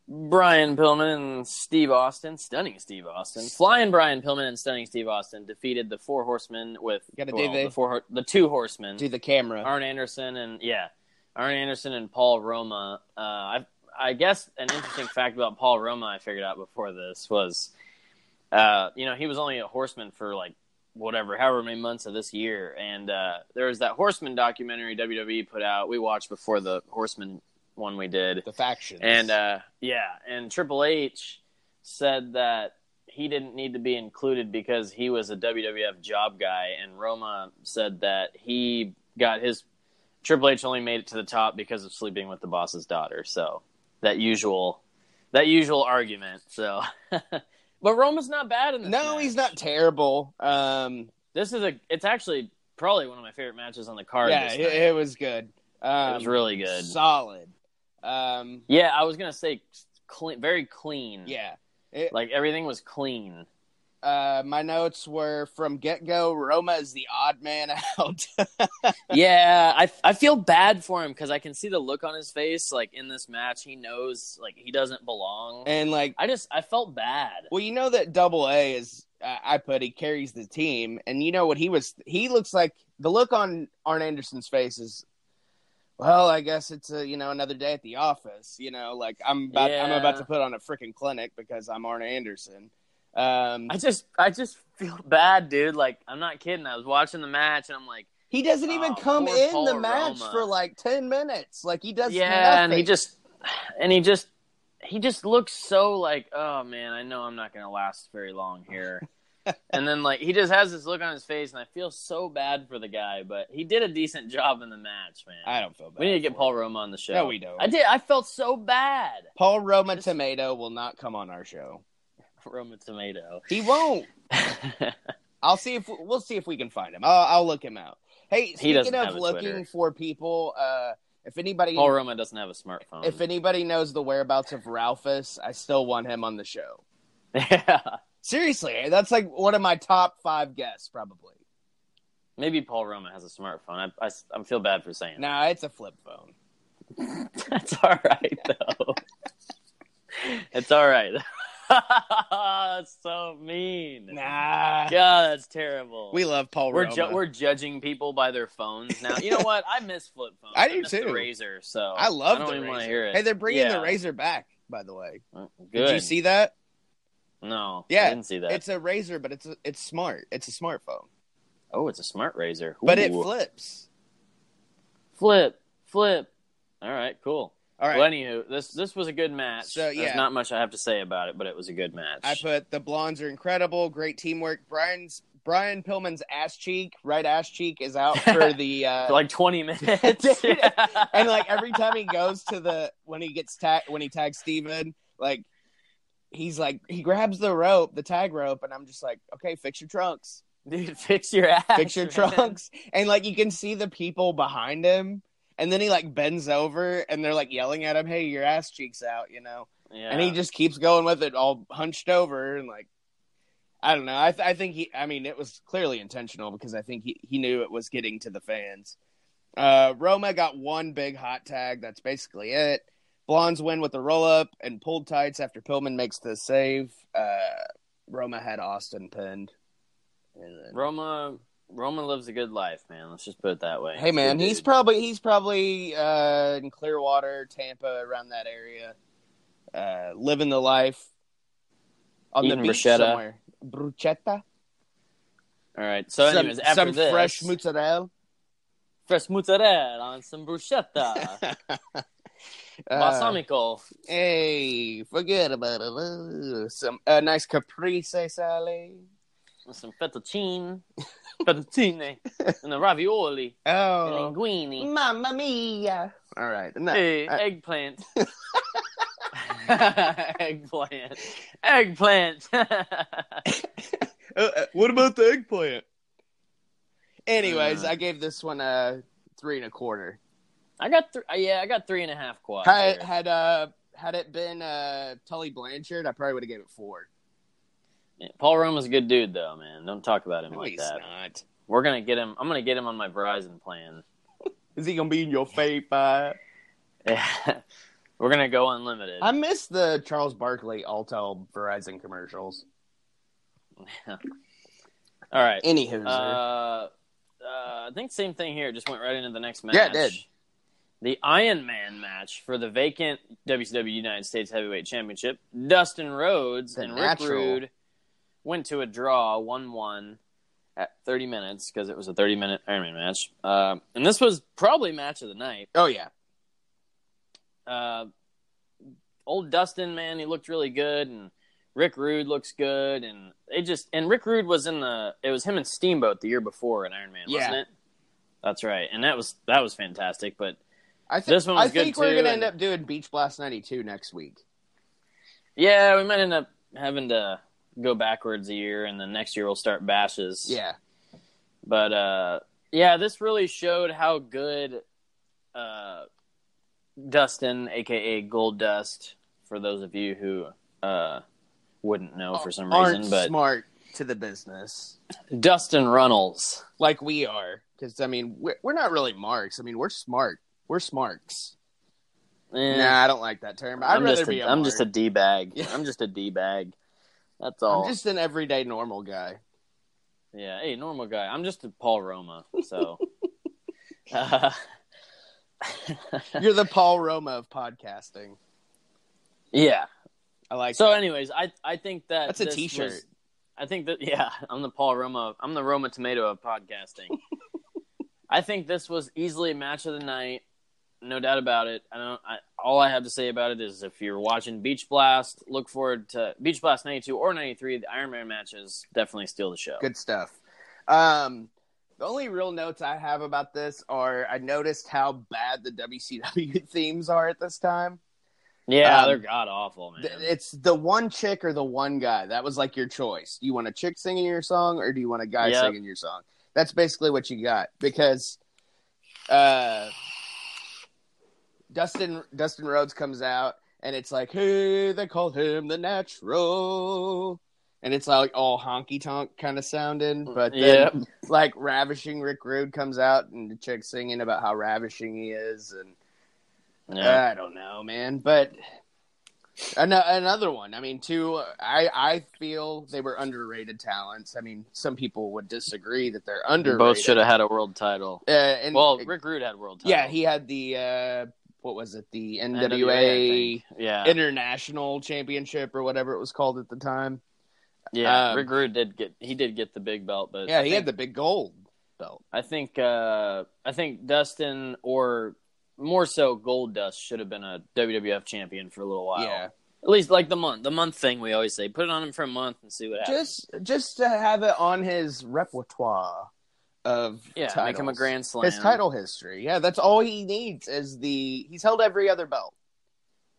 Brian Pillman and Steve Austin, stunning Steve Austin, flying Brian Pillman and stunning Steve Austin defeated the Four Horsemen with do well, the- four the two Horsemen. To the camera. Arn Anderson and yeah, Arn Anderson and Paul Roma. Uh, I I guess an interesting fact about Paul Roma I figured out before this was, uh, you know, he was only a horseman for like whatever, however many months of this year, and uh, there was that Horseman documentary WWE put out. We watched before the Horseman one we did, The faction, and uh, yeah, and Triple H said that he didn't need to be included because he was a WWF job guy, and Roma said that he got his Triple H only made it to the top because of sleeping with the boss's daughter. So that usual, that usual argument. So, but Roma's not bad in this. no, match. he's not terrible. Um, This is a. It's actually probably one of my favorite matches on the card. yeah, it, it was good. Um, it was really good. Solid. Um, Yeah, I was gonna say clean, very clean. yeah. It, like everything was clean. Uh, my notes were from get go. Roma is the odd man out. yeah, I I feel bad for him because I can see the look on his face. Like in this match, he knows like he doesn't belong. and like, I just I felt bad. well, you know that Double A is. Uh, I put he carries the team, and you know what he was. He looks like the look on Arn Anderson's face is. Well, I guess it's a, you know another day at the office. You know, like I'm about I'm about to put on a freaking clinic because I'm Arn Anderson. Um, I just I just feel bad, dude. Like I'm not kidding. I was watching the match and I'm like, He doesn't even Oh, come in Paul the match Roma. for like ten minutes. Like he does. yeah, and he just and he just he just looks so like, oh man, I know I'm not gonna last very long here. and then like he just has this look on his face, and I feel so bad for the guy, but he did a decent job in the match, man. I don't feel bad. We need to get Paul. Roma on the show. No, we don't. I did. I felt so bad. Paul Roma Tomato will not come on our show. Roma Tomato. He won't. I'll see if we'll see if we can find him. I'll, I'll look him out. Hey, speaking doesn't of looking Twitter. for people, uh, if anybody Paul Roma doesn't have a smartphone. if anybody knows the whereabouts of Ralphus, I still want him on the show. yeah. Seriously, that's like one of my top five guests, probably. Maybe Paul Roma has a smartphone. I, I, I feel bad for saying Nah, it's a flip phone. That's all right, though. it's all right. That's so mean. Nah, God, that's terrible. we love Paul we're Roma. ju- we're judging people by their phones now. You know what? I miss flip phones. I do miss The too. razor. So I love I don't the even razor. want to hear it. Hey, they're bringing Yeah. the razor back. By the way, Good. did you see that? No. Yeah, I didn't see that. It's a razor, but it's a, it's smart. It's a smartphone, oh, it's a smart razor. but it flips. flip, flip. All right, cool. All right. Well, anywho, this this was a good match. So, yeah. There's not much I have to say about it, but it was a good match. I put the blondes are incredible, great teamwork. Brian's Brian Pillman's ass cheek, right ass cheek, is out for the uh, for like 20 minutes. And like every time he goes to the when he gets tag when he tags Steven, like he's like he grabs the rope, the tag rope, and I'm just like, okay, fix your trunks, Dude, fix your ass. fix your man. trunks, and like you can see the people behind him, and then he like bends over, and they're like yelling at him, hey, your ass cheeks out, you know, Yeah. and he just keeps going with it, all hunched over, and like. I don't know. I, th- I think he. I mean, it was clearly intentional because I think he, he knew it was getting to the fans. Uh, Roma got one big hot tag. That's basically it. Blondes win with the roll up and pulled tights after Pillman makes the save. Uh, Roma had Austin pinned. Roma Roma lives a good life, man. Let's just put it that way. hey man, he's probably he's probably uh, in Clearwater, Tampa, around that area, uh, living the life on Eating the beach bruschetta. somewhere. Bruschetta. All right. So, anyways, some, after some this, fresh mozzarella. fresh mozzarella on some bruschetta, Uh, balsamico. Hey, forget about it. Uh, Some a nice caprese sale. some fettuccine, fettuccine, and the ravioli, oh, and Oh, linguine. mamma mia! All right, and that- Hey, I- eggplant. eggplant. Eggplant. Uh, uh, what about the eggplant? Anyways, Uh. I gave this one a three and a quarter. I got th- yeah, I got three and a half quads. Had had uh had it been uh Tully Blanchard, I probably would have gave it four. Yeah, Paul Roma's a good dude, though, man. Don't talk about him No, like he's that. not. We're gonna get him. I'm gonna get him on my Verizon plan. Is he gonna be in your fave? Uh? We're gonna go unlimited. I miss the Charles Barkley Alltel Verizon commercials. All right. Anywho, Uh, uh, I think same thing here. Just went right into the next match. Yeah, it did. The Iron Man match for the vacant WCW United States Heavyweight Championship. Dustin Rhodes The and natural. Rick Rude went to a draw, one-one at 30 minutes because it was a 30-minute Ironman match. Uh, and this was probably match of the night. oh yeah, Uh, old Dustin, man, he looked really good, and Rick Rude looks good, and they just and Rick Rude was in the it was him and Steamboat the year before in Iron Man, wasn't it? That's right, and that was that was fantastic. But I think This one was I think good, we're too, gonna and- end up doing Beach Blast '92 next week. yeah, we might end up having to go backwards a year, and then next year we'll start bashes. Yeah, But uh, yeah, this really showed how good uh, Dustin, aka Gold Dust, for those of you who uh, wouldn't know for some aren't reason, but smart to the business Dustin Runnels. like we are. Because I mean, we're, we're not really marks. I mean, we're smart. We're smarks. Eh, Nah, I don't like that term. I'd I'm rather just be a, a I'm just a mark. d bag. Yeah. I'm just a d bag. That's all. I'm just an everyday normal guy. Yeah, hey, normal guy. I'm just a Paul Roma. So, uh, You're the Paul Roma of podcasting. yeah. I like. So, that. anyways, I I think that That's a t-shirt. was- I think that yeah, I'm the Paul Roma. I'm the Roma tomato of podcasting. I think this was easily a match of the night, no doubt about it. I don't. I, all I have to say about it is if you're watching Beach Blast, look forward to Beach Blast '92 or '93. The Iron Man matches definitely steal the show. Good stuff. Um, the only real notes I have about this are I noticed how bad the WCW themes are at this time. Yeah, Um, they're god awful, man. Th- It's the one chick or the one guy. That was like your choice. Do you want a chick singing your song or do you want a guy Yep. singing your song? That's basically what you got because uh, Dustin Dustin Rhodes comes out and it's like, hey, they call him the natural. And it's like all honky tonk kind of sounding, but then yeah, like ravishing Rick Rude comes out and the chick singing about how ravishing he is and yeah. I don't know, man. But an- another one. I mean, two. I I feel they were underrated talents. I mean, some people would disagree that they're underrated. Both should have had a world title. Uh, and, Well, Rick Rude had world title. yeah, he had the uh, what was it? The NWA, NWA, yeah, International Championship or whatever it was called at the time. yeah. um, Rick Rude did get he did get the big belt, but Yeah, I he think, had the big gold belt. I think uh, I think Dustin or more so Gold Dust should have been a WWF champion for a little while. Yeah, at least like the month the month thing we always say. Put it on him for a month and see what happens. just just to have it on his repertoire of yeah, make him a grand slam. his title history. Yeah, that's all he needs is the he's held every other belt.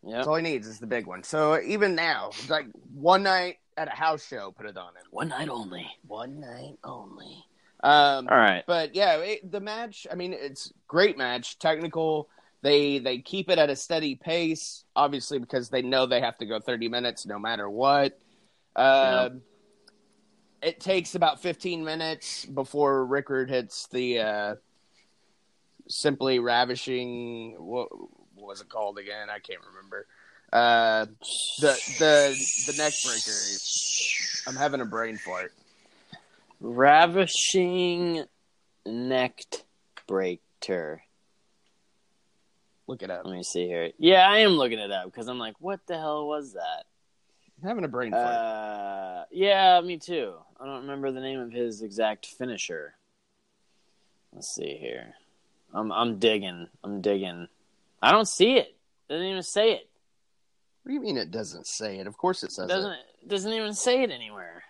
Yeah. That's all he needs is the big one. So even now, like one night at a house show, put it on him. One night only. One night only. Um, All right. but yeah, it, the match. I mean, it's great match, technical. They they keep it at a steady pace, obviously because they know they have to go thirty minutes no matter what. Um, It takes about fifteen minutes before Rickard hits the uh, simply ravishing. What, what was it called again? I can't remember. Uh, the the the neck breaker. I'm having a brain fart. Ravishing necked breaker. Look it up. Let me see here. Yeah, I am looking it up because I'm like, what the hell was that? I'm having a brain fart. Uh, yeah, me too. I don't remember the name of his exact finisher. Let's see here. I'm I'm digging. I'm digging. I don't see it. Doesn't even say it. What do you mean it doesn't say it? Of course it says doesn't it. doesn't even say it anywhere.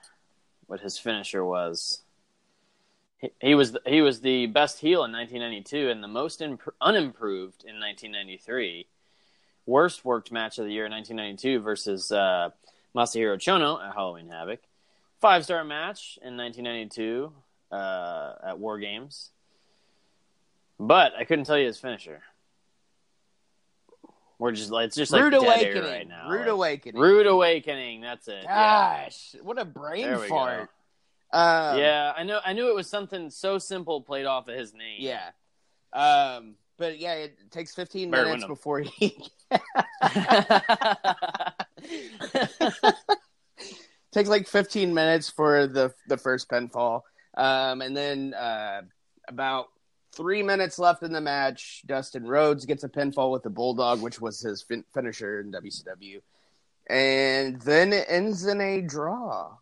What his finisher was. He, he was the, he was the best heel in 1992 and the most imp- unimproved in 1993. Worst worked match of the year in 1992 versus uh, Masahiro Chono at Halloween Havoc. Five star match in 1992 uh, at War Games. But I couldn't tell you his finisher. We're just like it's just like Rude Awakening. right now. Rude Like, Awakening. Rude Awakening. That's it. Yeah. Gosh, what a brain fart. Um, yeah, I know. I knew it was something so simple played off of his name. Yeah. Um, but yeah, it takes 15 Barry minutes Windham. before he takes like 15 minutes for the the first pinfall. Um, and then uh, about three minutes left in the match, Dustin Rhodes gets a pinfall with the Bulldog, which was his fin- finisher in WCW. And then it ends in a draw,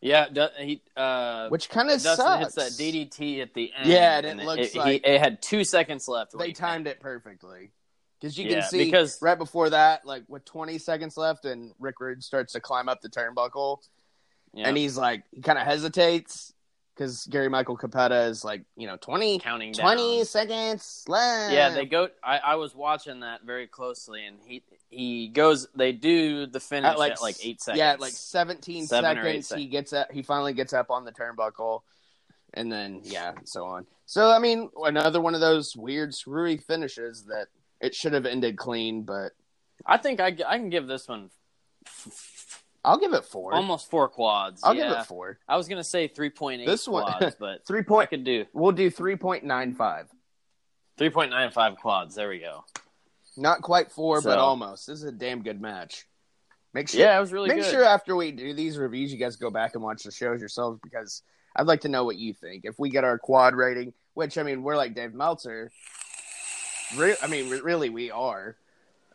yeah. He uh, which kind of sucks. hits that DDT at the end. Yeah, and it looks he- like- it had two seconds left. they timed it perfectly because you Yeah, can see because- right before that, like with 20 seconds left, and Rick Rude starts to climb up the turnbuckle, Yeah. and he's like, he kind of hesitates because Gary Michael Cappetta is like, you know, 20, counting 20 down. seconds left. Yeah, they go. I, I was watching that very closely, and he he goes. They do the finish at like, eight seconds. Yeah, at like 17 Seven seconds. He gets up. He finally gets up on the turnbuckle, and then yeah, so on. So I mean, another one of those weird screwy finishes that it should have ended clean, but I think I, I can give this one I'll give it four. almost four quads. I'll yeah. give it four. I was gonna say three point eight This one- quads, but Three I point. could do We'll do three point nine five. three point nine five quads. There we go. Not quite four, but almost. This is a damn good match. Make sure. Yeah, it was really make good. sure after we do these reviews, you guys go back and watch the shows yourselves because I'd like to know what you think. If we get our quad rating, which I mean, we're like Dave Meltzer. Re- I mean, re- really, we are.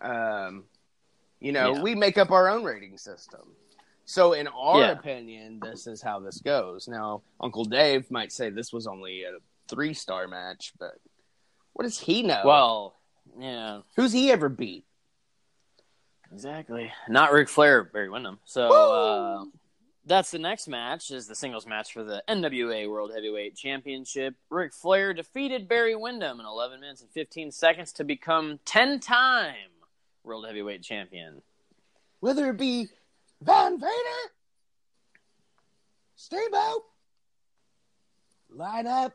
Um, you know, Yeah. we make up our own rating system. So, in our Yeah. opinion, this is how this goes. Now, Uncle Dave might say this was only a three star match, but what does he know? Well, yeah, who's he ever beat? exactly. Not Ric Flair, Barry Windham. So uh, that's the next match. Is the singles match for the NWA World Heavyweight Championship. Ric Flair defeated Barry Windham in 11 minutes and 15 seconds to become 10-time World Heavyweight Champion. Whether it be Van Vader, Steamboat, line up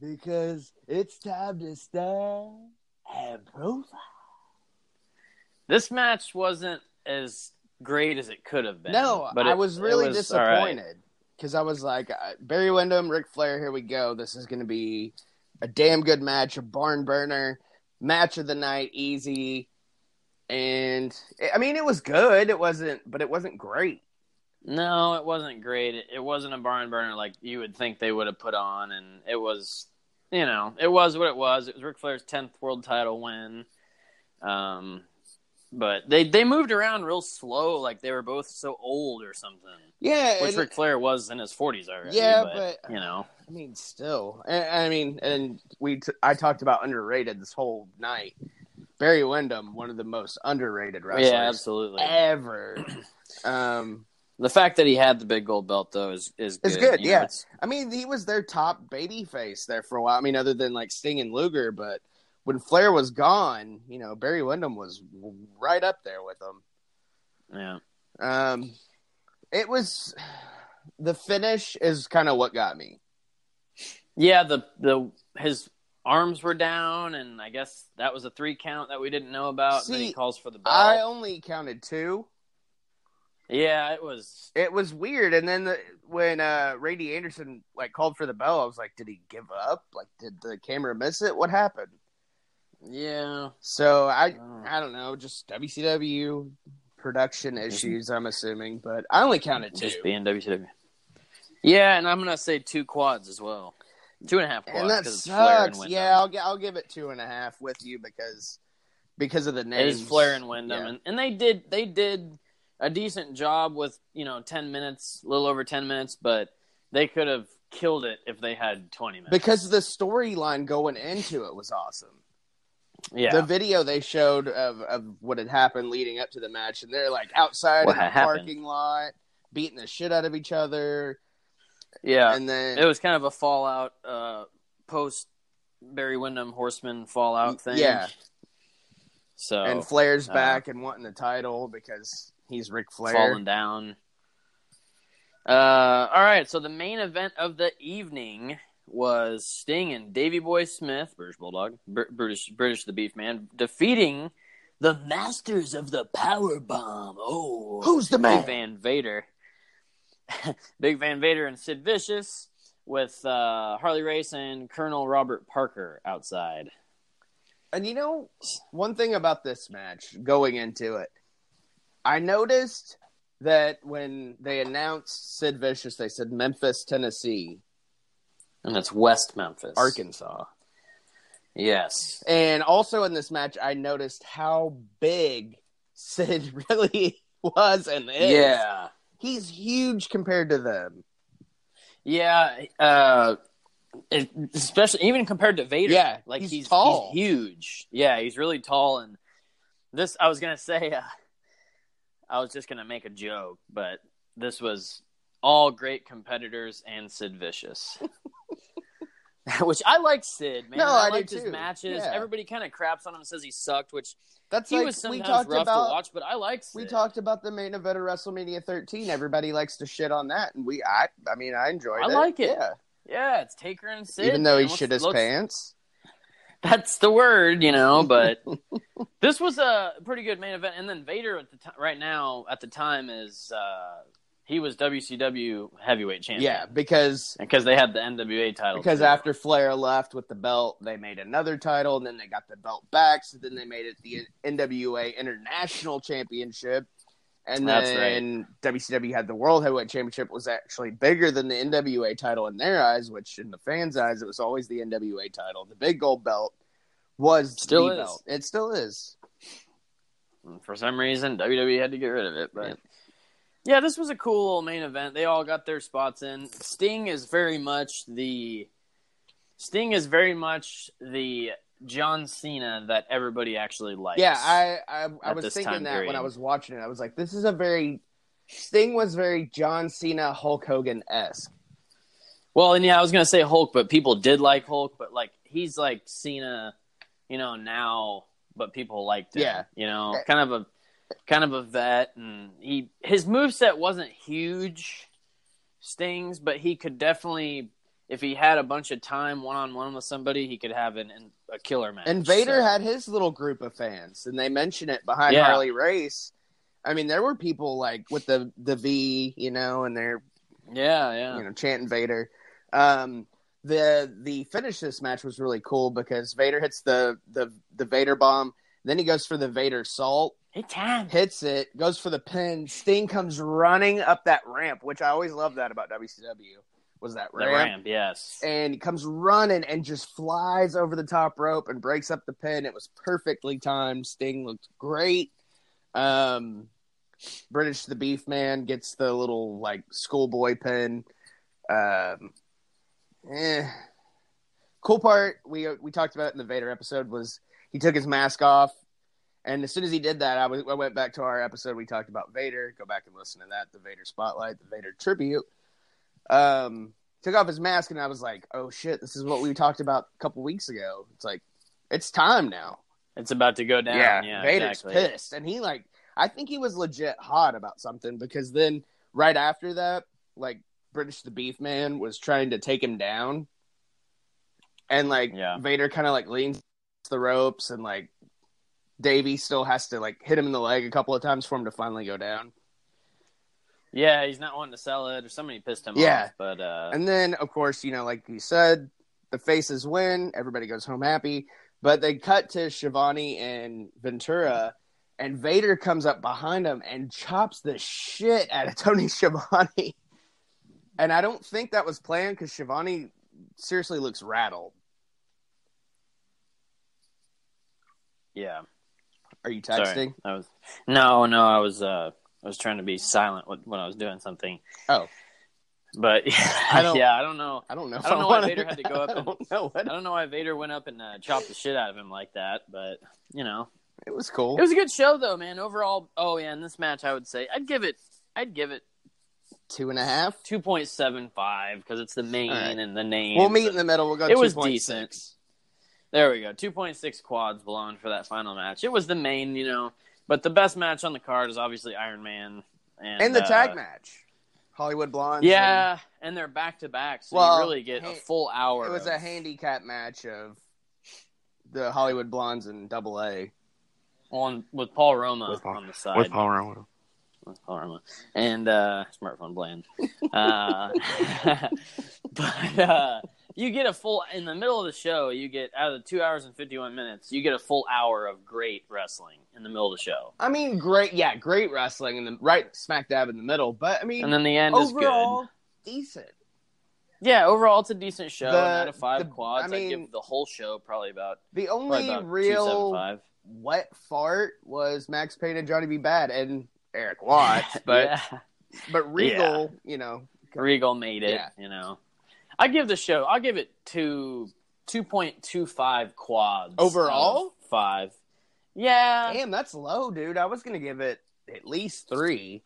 because it's time to stand and profile. This match wasn't as great as it could have been. No, but I it- was really was disappointed because I was like, uh, Barry Windham, Ric Flair, here we go. This is going to be a damn good match, a barn burner, match of the night, easy. And I mean, it was good. It wasn't, but it wasn't great. No, it wasn't great. It, wasn't a barn burner like you would think they would have put on, and it was, you know, it was what it was. It was Ric Flair's tenth world title win. Um, but they they moved around real slow, like they were both so old or something. Yeah, Which Ric Flair was in his forties already. Yeah, but, but- you know, I mean, still. I, I mean, and we t- I talked about underrated this whole night. Barry Windham, one of the most underrated wrestlers yeah, absolutely. ever. um, The fact that he had the big gold belt though is is good. It's good, You know, yeah. it's- I mean, he was their top baby face there for a while. I mean, other than like Sting and Luger, but when Flair was gone, you know, Barry Windham was right up there with him. Yeah. Um, it was the finish is kind of what got me. Yeah, the the his arms were down, and I guess that was a three count that we didn't know about. and then he calls for the bell. I only counted two. yeah, it was. It was weird, and then the, when uh, Randy Anderson like called for the bell, I was like, did he give up? Like, did the camera miss it? What happened? Yeah, So I Oh. I don't know, just WCW production mm-hmm. issues. I'm assuming, but I only counted two, just being WCW. Yeah, and I'm gonna say two quads as well, two and a half quads. and that Flair and sucks. Yeah, I'll I'll give it two and a half with you because because of the it names. is Flair and Windham, Yeah. and, and they did they did a decent job with you know ten minutes, a little over ten minutes, but they could have killed it if they had twenty minutes. because the storyline going into it was awesome. Yeah, The video they showed of, of what had happened leading up to the match, and they're like outside What in the happened. parking lot, beating the shit out of each other, yeah, and then it was kind of a fallout uh, post Barry Windham Horseman fallout thing. yeah, So and Flair's uh, back and wanting the title because he's Ric Flair. falling down. Uh, all right, so the main event of the evening was Sting and Davy Boy Smith, British Bulldog, Br- British British the Beef Man, defeating the Masters of the Power Bomb. Oh, Who's the man? Big? Van Vader, Big Van Vader, and Sid Vicious with uh, Harley Race and Colonel Robert Parker outside. And you know, one thing about this match going into it, I noticed that when they announced Sid Vicious, they said Memphis, Tennessee, And it's West Memphis, Arkansas. Yes. And also in this match, I noticed how big Sid really was and is. Yeah. He's huge compared to them. Yeah, uh, especially even compared to Vader. Yeah, like he's he's, tall. he's huge. Yeah, he's really tall. And this, I was gonna say, uh, I was just gonna make a joke, but this was all great competitors and Sid Vicious. which I like Sid, man. No, I, I liked his too. matches. Yeah. Everybody kind of craps on him and says he sucked, which That's he like was we talked rough about. to watch. But I like Sid. We talked about the main event of WrestleMania 13. Everybody likes to shit on that, and we, I, I mean, I enjoyed I it. like it. Yeah, Yeah, it's Taker and Sid. even though he man. Let's- shit his let's- pants. That's the word, you know. But this was a pretty good main event. And then Vader at the time, right now at the time is uh, he was WCW heavyweight champion. Yeah, because because they had the NWA title. because too. after Flair left with the belt, they made another title, and then they got the belt back. So then they made it the NWA International Championship, and That's then WCW had the World Heavyweight Championship was actually bigger than the NWA title in their eyes, which in the fans' eyes it was always the NWA title. The big gold belt was Still the is. belt. It still is. for some reason WWE had to get rid of it. But yeah, this was a cool little main event. They all got their spots in. Sting is very much the Sting is very much the John Cena that everybody actually likes. Yeah, I I, I was thinking that when. I was watching it, I was like, this is a very Sting was very John Cena Hulk Hogan esque. Well, and yeah, I was gonna say Hulk, but people did like Hulk, but like he's like Cena, you know, now, but people liked him. Yeah. you know, eh. kind of a kind of a vet, and he his moveset wasn't huge, stings, but he could definitely, if he had a bunch of time one on one with somebody, he could have an, an a killer match. And Vader So- had his little group of fans, and they mention it behind Yeah. Harley Race. I mean, there were people like with the the V, you know, and they're yeah, yeah, you know chanting Vader. Um, the the finish this match was really cool because Vader hits the the the Vader bomb, then he goes for the Vadersault, hey time, hits it, goes for the pin. Sting comes running up that ramp, which I always love that about WCW was that the ramp. ramp, yes, And he comes running and just flies over the top rope and breaks up the pin. It was perfectly timed. Sting looked great. Um, British the Beef Man gets the little like schoolboy pin. Um, eh. Cool part we we talked about it in the Vader episode was he took his mask off, and as soon as he did that, I, was, I went back to our episode we talked about Vader. Go back and listen to that, the Vader spotlight, the Vader tribute. Um, took off his mask, and I was like, "Oh shit, this is what we talked about a couple weeks ago." It's like It's time now. It's about to go down. Yeah, Vader's exactly. pissed, and he like I think he was legit hot about something because then right after that, like British the Beef Man was trying to take him down, and like Yeah. Vader kind of like leans the ropes, and like Davey still has to like hit him in the leg a couple of times for him to finally go down. Yeah, he's not wanting to sell it, or somebody pissed him Yeah. off. But uh, And then, of course, you know, like you said, the faces win. Everybody goes home happy. But they cut to Schiavone and Ventura, and Vader comes up behind him and chops the shit out of Tony Schiavone. And I don't think that was planned because Schiavone seriously looks rattled. yeah, Are you sorry, texting? I was no, no, I was uh, I was trying to be silent when, when I was doing something. Oh, But I don't- yeah, I don't know. I don't know. I don't know why Vader had to go up I don't know. I don't know why Vader went up and uh, chopped the shit out of him like that, but you know, It was cool. it was a good show though, man. Overall, oh yeah, in this match, I would say I'd give it, I'd give it two and a half. two point seven five because it's the main right. and the name. We'll meet in the middle. We'll go. It was 2.6. decent. There we go. 2.6 quads blown for that final match. It was the main, you know, but the best match on the card is obviously Iron Man and, and the uh, tag match. Hollywood Blondes. Yeah, and they're back to back, so Well, you really get a full hour. It was of- a handicap match of the Hollywood Blondes and Double A. on with Paul Roma With Paul- on the side. With Paul Roma. with Paul Roma and uh, smartphone bland. uh, but uh, you get a full in the middle of the show. You get out of the two hours and fifty one minutes. You get a full hour of great wrestling in the middle of the show, I mean, great. Yeah, great wrestling in the right smack dab in the middle. But I mean, and then the end is good. decent. Yeah, overall it's a decent show. The- out of five the- quads, I I mean- give the whole show probably about The only about real 2.75. wet fart was Max Payne and Johnny B. Bad and Eric Watts, but yeah. but Regal, you know, Regal made it. Yeah. You know, I give the show. I'll give it two two point two five quads Overall? five. Yeah. damn, that's low, dude. I was gonna give it at least three.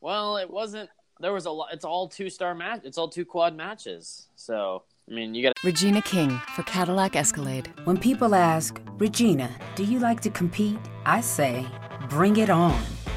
Well, it wasn't. There was a lot. It's all two star match. It's all two quad matches. So I mean, you got Regina King for Cadillac Escalade. When people ask, Regina, do you like to compete? I say, bring it on.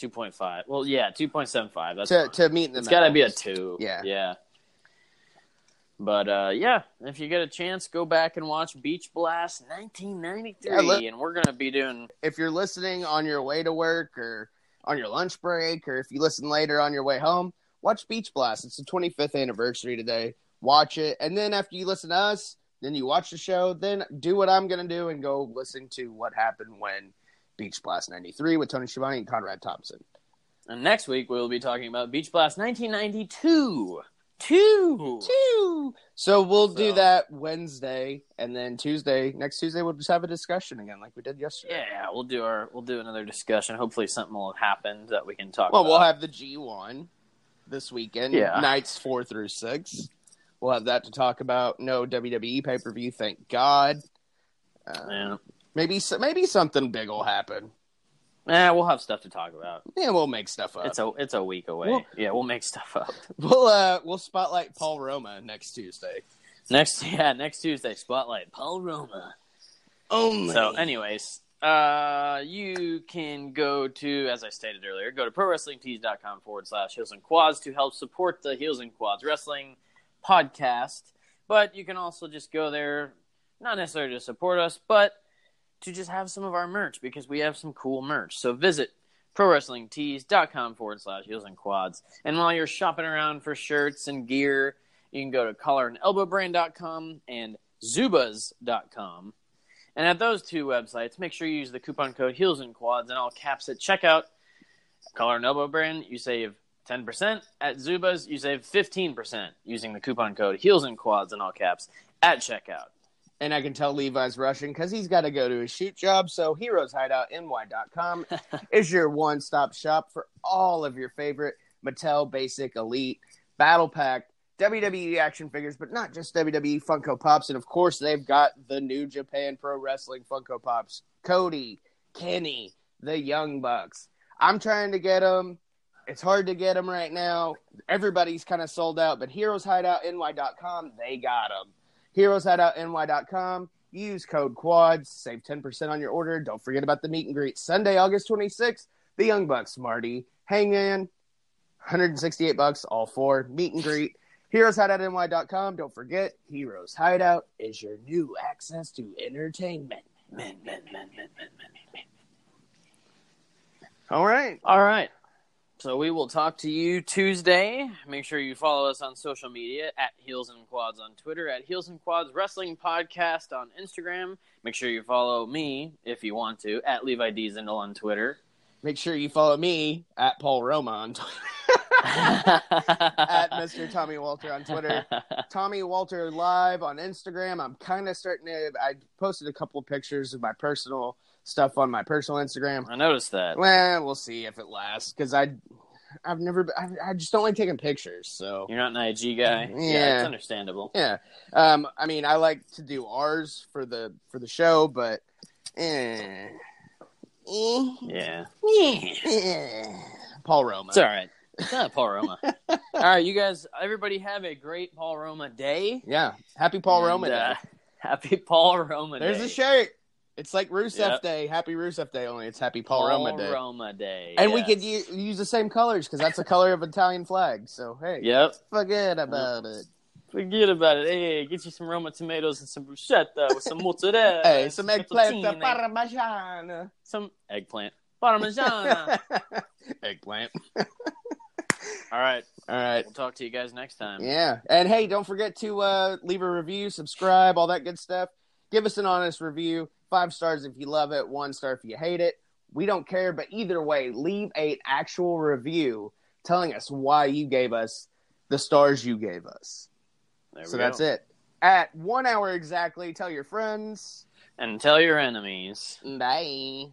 Two point five. Well, yeah, two point seven five. That's to to meet the It's got to be a two. Yeah. Yeah. But uh, yeah, if you get a chance, go back and watch Beach Blast 1993, Yeah, let- and we're gonna be doing. if you're listening on your way to work or on your lunch break or if you listen later on your way home, watch Beach Blast. It's the 25th anniversary today. Watch it. And then after you listen to us, then you watch the show, then do what I'm going to do and go listen to what happened when Beach Blast 93 with Tony Schiavone and Conrad Thompson. And next week we'll be talking about Beach Blast 1992. Two. Two. So we'll do that Wednesday and then Tuesday, next Tuesday we'll just have a discussion again like we did yesterday. Yeah, we'll do our we'll do another discussion. Hopefully something will have happened that we can talk about. Well, about. we'll have the G1 this weekend, Yeah. nights four through six. We'll have that to talk about. No WWE pay per view, thank God. Uh, yeah. Maybe maybe something big will happen. Yeah, we'll have stuff to talk about. Yeah, we'll make stuff up. It's a it's a week away. Well- yeah, we'll make stuff up. we'll uh we'll spotlight Paul Roma next Tuesday. Next yeah, next Tuesday, spotlight Paul Roma. Only. So, anyways, uh, you can go to, as I stated earlier, go to prowrestlingtees.com forward slash heels and quads to help support the Heels and Quads Wrestling podcast. But you can also just go there, not necessarily to support us, but to just have some of our merch because we have some cool merch. So visit prowrestlingtees.com forward slash heels and quads. And while you're shopping around for shirts and gear, you can go to collarandelbowbrand.com and zubaz.com. And at those two websites, make sure you use the coupon code heels and quads in all caps at checkout. Collar and Elbow Brand, you save 10%. At Zubaz, you save 15% using the coupon code heels and quads in all caps at checkout. And I can tell Levi's rushing because he's got to go to his shoot job. So heroeshideoutny.com is your one stop shop for all of your favorite Mattel Basic Elite Battle Pack WWE action figures, but not just WWE Funko Pops. And of course, they've got the New Japan Pro Wrestling Funko Pops Cody, Kenny, the Young Bucks. I'm trying to get them. It's hard to get them right now. Everybody's kind of sold out, but heroeshideoutny.com, they got them. Heroeshideoutny.com. Use code QUADS, save 10% on your order. Don't forget about the meet and greet. Sunday, August 26th, the Young Bucks, Marty, Hangman, 168 bucks, all four. Meet and greet. HeroesHideoutNY.com. Don't forget, Heroes Hideout is your new access to entertainment. Men, men, men, men, men, men, men. All right. All right. So we will talk to you Tuesday. Make sure you follow us on social media at Heels and Quads on Twitter, at Heels and Quads Wrestling Podcast on Instagram. Make sure you follow me if you want to at Levi Diesendel on Twitter. Make sure you follow me at Paul Roma on Twitter. at Mr. Tommy Walter on Twitter. Tommy Walter live on Instagram. I'm kind of starting to. I posted a couple of pictures of my personal stuff on my personal Instagram. I noticed that. Well, we'll see if it lasts because I, I've never. I, I just don't like taking pictures. So You're not an IG guy. Yeah. it's understandable. yeah, um, I mean, I like to do ours for the for the show, but. Eh, eh, Yeah. eh. Paul Roma. It's all right. It's not Paul Roma. all right, you guys, everybody have a great Paul Roma day. Yeah, happy Paul Roma And, Day. uh, happy Paul Roma There's day. a shirt. It's like Rusev Yep. Day. Happy Rusev Day. Only it's Happy Paul, Roma Day. Roma Day. And we could u- use the same colors because that's the color of Italian flag. So hey, Yep. forget about it. Forget about it. Hey, get you some Roma tomatoes and some bruschetta with some mozzarella. Hey, some eggplant parmesan. Some eggplant. Parmesan. eggplant. All right. All right. We'll talk to you guys next time. Yeah. And hey, don't forget to uh, leave a review, subscribe, all that good stuff. Give us an honest review. Five stars if you love it, one star if you hate it. We don't care, but either way, leave a actual review telling us why you gave us the stars you gave us. There we So go. that's it. At one hour exactly, tell your friends. And tell your enemies. Bye.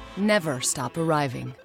Never stop arriving.